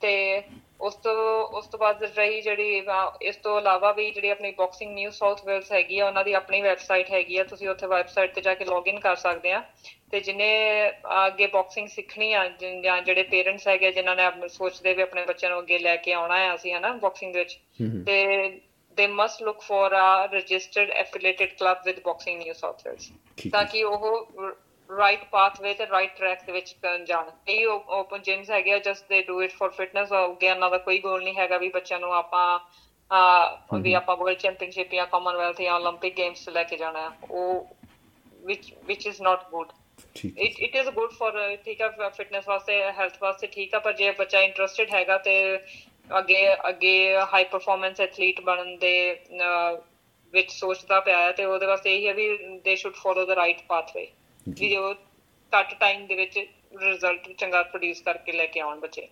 ਤੇ ਉਸ ਤੋਂ ਉਸ ਤੋਂ ਬਾਅਦ ਰਹੀ ਜਿਹੜੀ ਇਸ ਤੋਂ ਇਲਾਵਾ ਵੀ ਜਿਹੜੀ ਆਪਣੀ ਬਾਕਸਿੰਗ ਨਿਊ ਸਾਊਥ ਵੇਲਸ ਹੈਗੀ ਆ ਉਹਨਾਂ ਦੀ ਆਪਣੀ ਵੈਬਸਾਈਟ ਹੈਗੀ ਆ ਤੁਸੀਂ ਉੱਥੇ ਵੈਬਸਾਈਟ ਤੇ ਜਾ ਕੇ ਲੌਗਇਨ ਕਰ ਸਕਦੇ ਆ। ਤੇ ਜਿਨੇ ਅੱਗੇ ਬਾਕਸਿੰਗ ਸਿੱਖਣੀ ਆ ਜਾਂ ਜਿਹੜੇ ਪੇਰੈਂਟਸ ਹੈਗੇ ਜਿਨ੍ਹਾਂ ਨੇ ਆਪਣੇ ਸੋਚਦੇ ਵੀ ਆਪਣੇ ਬੱਚਿਆਂ ਨੂੰ ਅੱਗੇ ਲੈ ਕੇ ਆਉਣਾ ਹੈ ਅਸੀਂ ਹਨਾ ਬਾਕਸਿੰਗ ਵਿੱਚ ਤੇ they must look for a registered affiliated club with boxing New South Wales ਤਾਂ ਕਿ ਉਹ ਰਾਈਟ ਪਾਥਵੇ ਤੇ ਰਾਈਟ ਟਰੈਕ ਦੇ ਵਿੱਚ ਕਰਨ ਜਾਣ। ਇਹ ਓਪਨ ਜਿਮਸ ਹੈਗੇ ਆ ਜਸਟ ਦੇ ਡੂ ਇਟ ਫॉर ਫਿਟਨੈਸ ਹੋ ਗਿਆ ਨਾ ਦਾ ਕੋਈ ਗੋਲ ਨਹੀਂ ਹੈਗਾ ਵੀ ਬੱਚਿਆਂ ਨੂੰ ਆਪਾਂ ਆ ਵੀ ਆਪਾਂ ਵਰਲਡ ਚੈਂਪੀਅਨਸ਼ਿਪ ਜਾਂ ਕਾਮਨਵੈਲਥ ਜਾਂ 올림픽 ਗੇਮਸ ਲੈ ਕੇ ਜਾਣਾ। ਉਹ which which is not good ਠੀਕ। It it is good for ਠੀਕ ਆ ਫਿਟਨੈਸ ਵਾਸਤੇ ਹੈਲਥ ਵਾਸਤੇ ਠੀਕ ਆ ਪਰ ਜੇ ਬੱਚਾ ਇੰਟਰਸਟਿਡ ਹੈਗਾ ਤੇ ਅੱਗੇ ਅੱਗੇ ਹਾਈ ਪਰਫਾਰਮੈਂਸ ਐਥਲੀਟ ਬਣਨ ਦੇ ਵਿੱਚ ਸੋਚਦਾ ਪਿਆ ਹੈ ਤੇ ਉਹਦੇ ਵਾਸਤੇ ਇਹ ਹੈ ਵੀ they should follow the right pathway ਵੀ ਉਹ ਘੱਟ ਟਾਈਮ ਦੇ ਵਿੱਚ ਰਿਜ਼ਲਟ ਚੰਗਾ ਪ੍ਰੋਡਿਊਸ ਕਰਕੇ ਲੈ ਕੇ ਆਉਣ ਬੱਚੇ।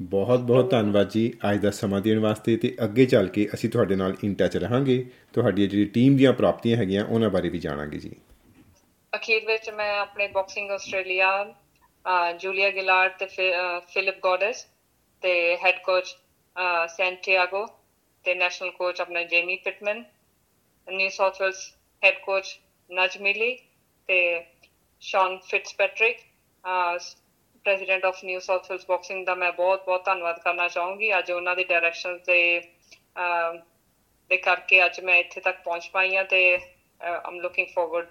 ਬਹੁਤ ਬਹੁਤ ਧੰਨਵਾਦ ਜੀ। ਅੱਜ ਦਾ ਸਮਾਂ ਦੇਣ ਵਾਸਤੇ ਤੇ ਅੱਗੇ ਚੱਲ ਕੇ ਅਸੀਂ ਤੁਹਾਡੇ ਨਾਲ ਇਨ ਟੱਚ ਰਹਾਂਗੇ। ਤੁਹਾਡੀ ਜਿਹੜੀ ਟੀਮ ਦੀਆਂ ਪ੍ਰਾਪਤੀਆਂ ਹੈਗੀਆਂ ਉਹਨਾਂ ਬਾਰੇ ਵੀ ਜਾਣਾਂਗੇ ਜੀ। ਅਖੀਰ ਵਿੱਚ ਮੈਂ ਆਪਣੇ ਬਾਕਸਿੰਗ ਆਸਟ੍ਰੇਲੀਆ ਜੂਲੀਆ ਗਿਲਾਰਡ ਤੇ ਫਿਲਿਪ ਗੋਡਸ ਤੇ ਹੈਡ ਕੋਚ ਸੈਂਟੀਆਗੋ ਤੇ ਨੈਸ਼ਨਲ ਕੋਚ ਆਪਣਾ Jamie Pitman New South Wales head coach ਨਜਮਿਲੀ ਤੇ Shaun Fitzpatrick president of New South Wales boxing ਦਾ ਮੈਂ ਬਹੁਤ ਬਹੁਤ ਧੰਨਵਾਦ ਕਰਨਾ ਚਾਹੂੰਗੀ। ਅੱਜ ਉਹਨਾਂ ਦੇ ਡਾਇਰੈਕਸ਼ਨ ਤੇ ਦੇ ਕਰਕੇ ਅੱਜ ਮੈਂ ਇੱਥੇ ਤੱਕ ਪਹੁੰਚ ਪਾਈ ਹਾਂ ਤੇ I'm looking forward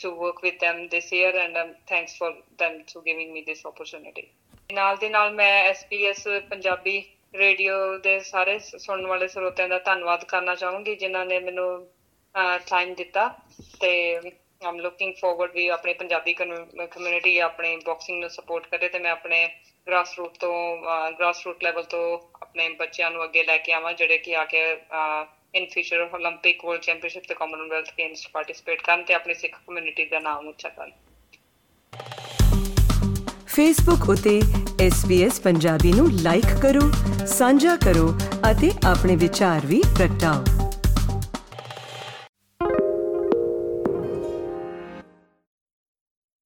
to work with them this year and um, thanks for them to giving me this opportunity. ਨਾਲ ਦੇ ਨਾਲ ਮੈਂ SPS ਪੰਜਾਬੀ ਰੇਡੀਓ ਦੇ ਸਾਰੇ ਸੁਣਨ ਵਾਲੇ ਸਰੋਤਿਆਂ ਦਾ ਧੰਨਵਾਦ ਕਰਨਾ ਚਾਹੂੰਗੀ ਜਿਨ੍ਹਾਂ ਨੇ ਮੈਨੂੰ ਟਾਈਮ ਦਿੱਤਾ ਤੇ ਆਮ ਲੁਕਿੰਗ ਫਾਰਵਰਡ ਵੀ ਆਪਣੇ ਪੰਜਾਬੀ ਕਮਿਊਨਿਟੀ ਆਪਣੇ ਬਾਕਸਿੰਗ ਨੂੰ ਸਪੋਰਟ ਕਰੇ ਤੇ ਮੈਂ ਆਪਣੇ ਗ੍ਰਾਸ ਰੂਟ ਤੋਂ ਗ੍ਰਾਸ ਰੂਟ ਲੈਵਲ ਤੋਂ ਆਪਣੇ ਬੱਚਿਆਂ ਨੂੰ ਅੱਗੇ ਲੈ ਕੇ ਆਵਾਂ ਜਿਹੜੇ ਕਿ ਆ ਕੇ ਇਨ ਫਿਊਚਰ 올림픽 ਵਰਲਡ ਚੈਂਪੀਅਨਸ਼ਿਪ ਤੇ ਕਾਮਨਵੈਲਥ ਗੇਮਸ ਪਾਰਟਿਸਿਪੇਟ ਕਰਨ ਤੇ ਆਪਣੀ ਸਿੱਖ ਕਮਿਊਨਿਟੀ ਦਾ ਨਾਮ ਉੱਚਾ ਕਰਨ ਫੇਸਬੁੱਕ ਉਤੇ SBS ਪੰਜਾਬੀ ਨੂੰ ਲਾਈਕ ਕਰੋ ਸਾਂਝਾ ਕਰੋ ਅਤੇ ਆਪਣੇ ਵਿਚਾਰ ਵੀ ਪ੍ਰਗਟਾਓ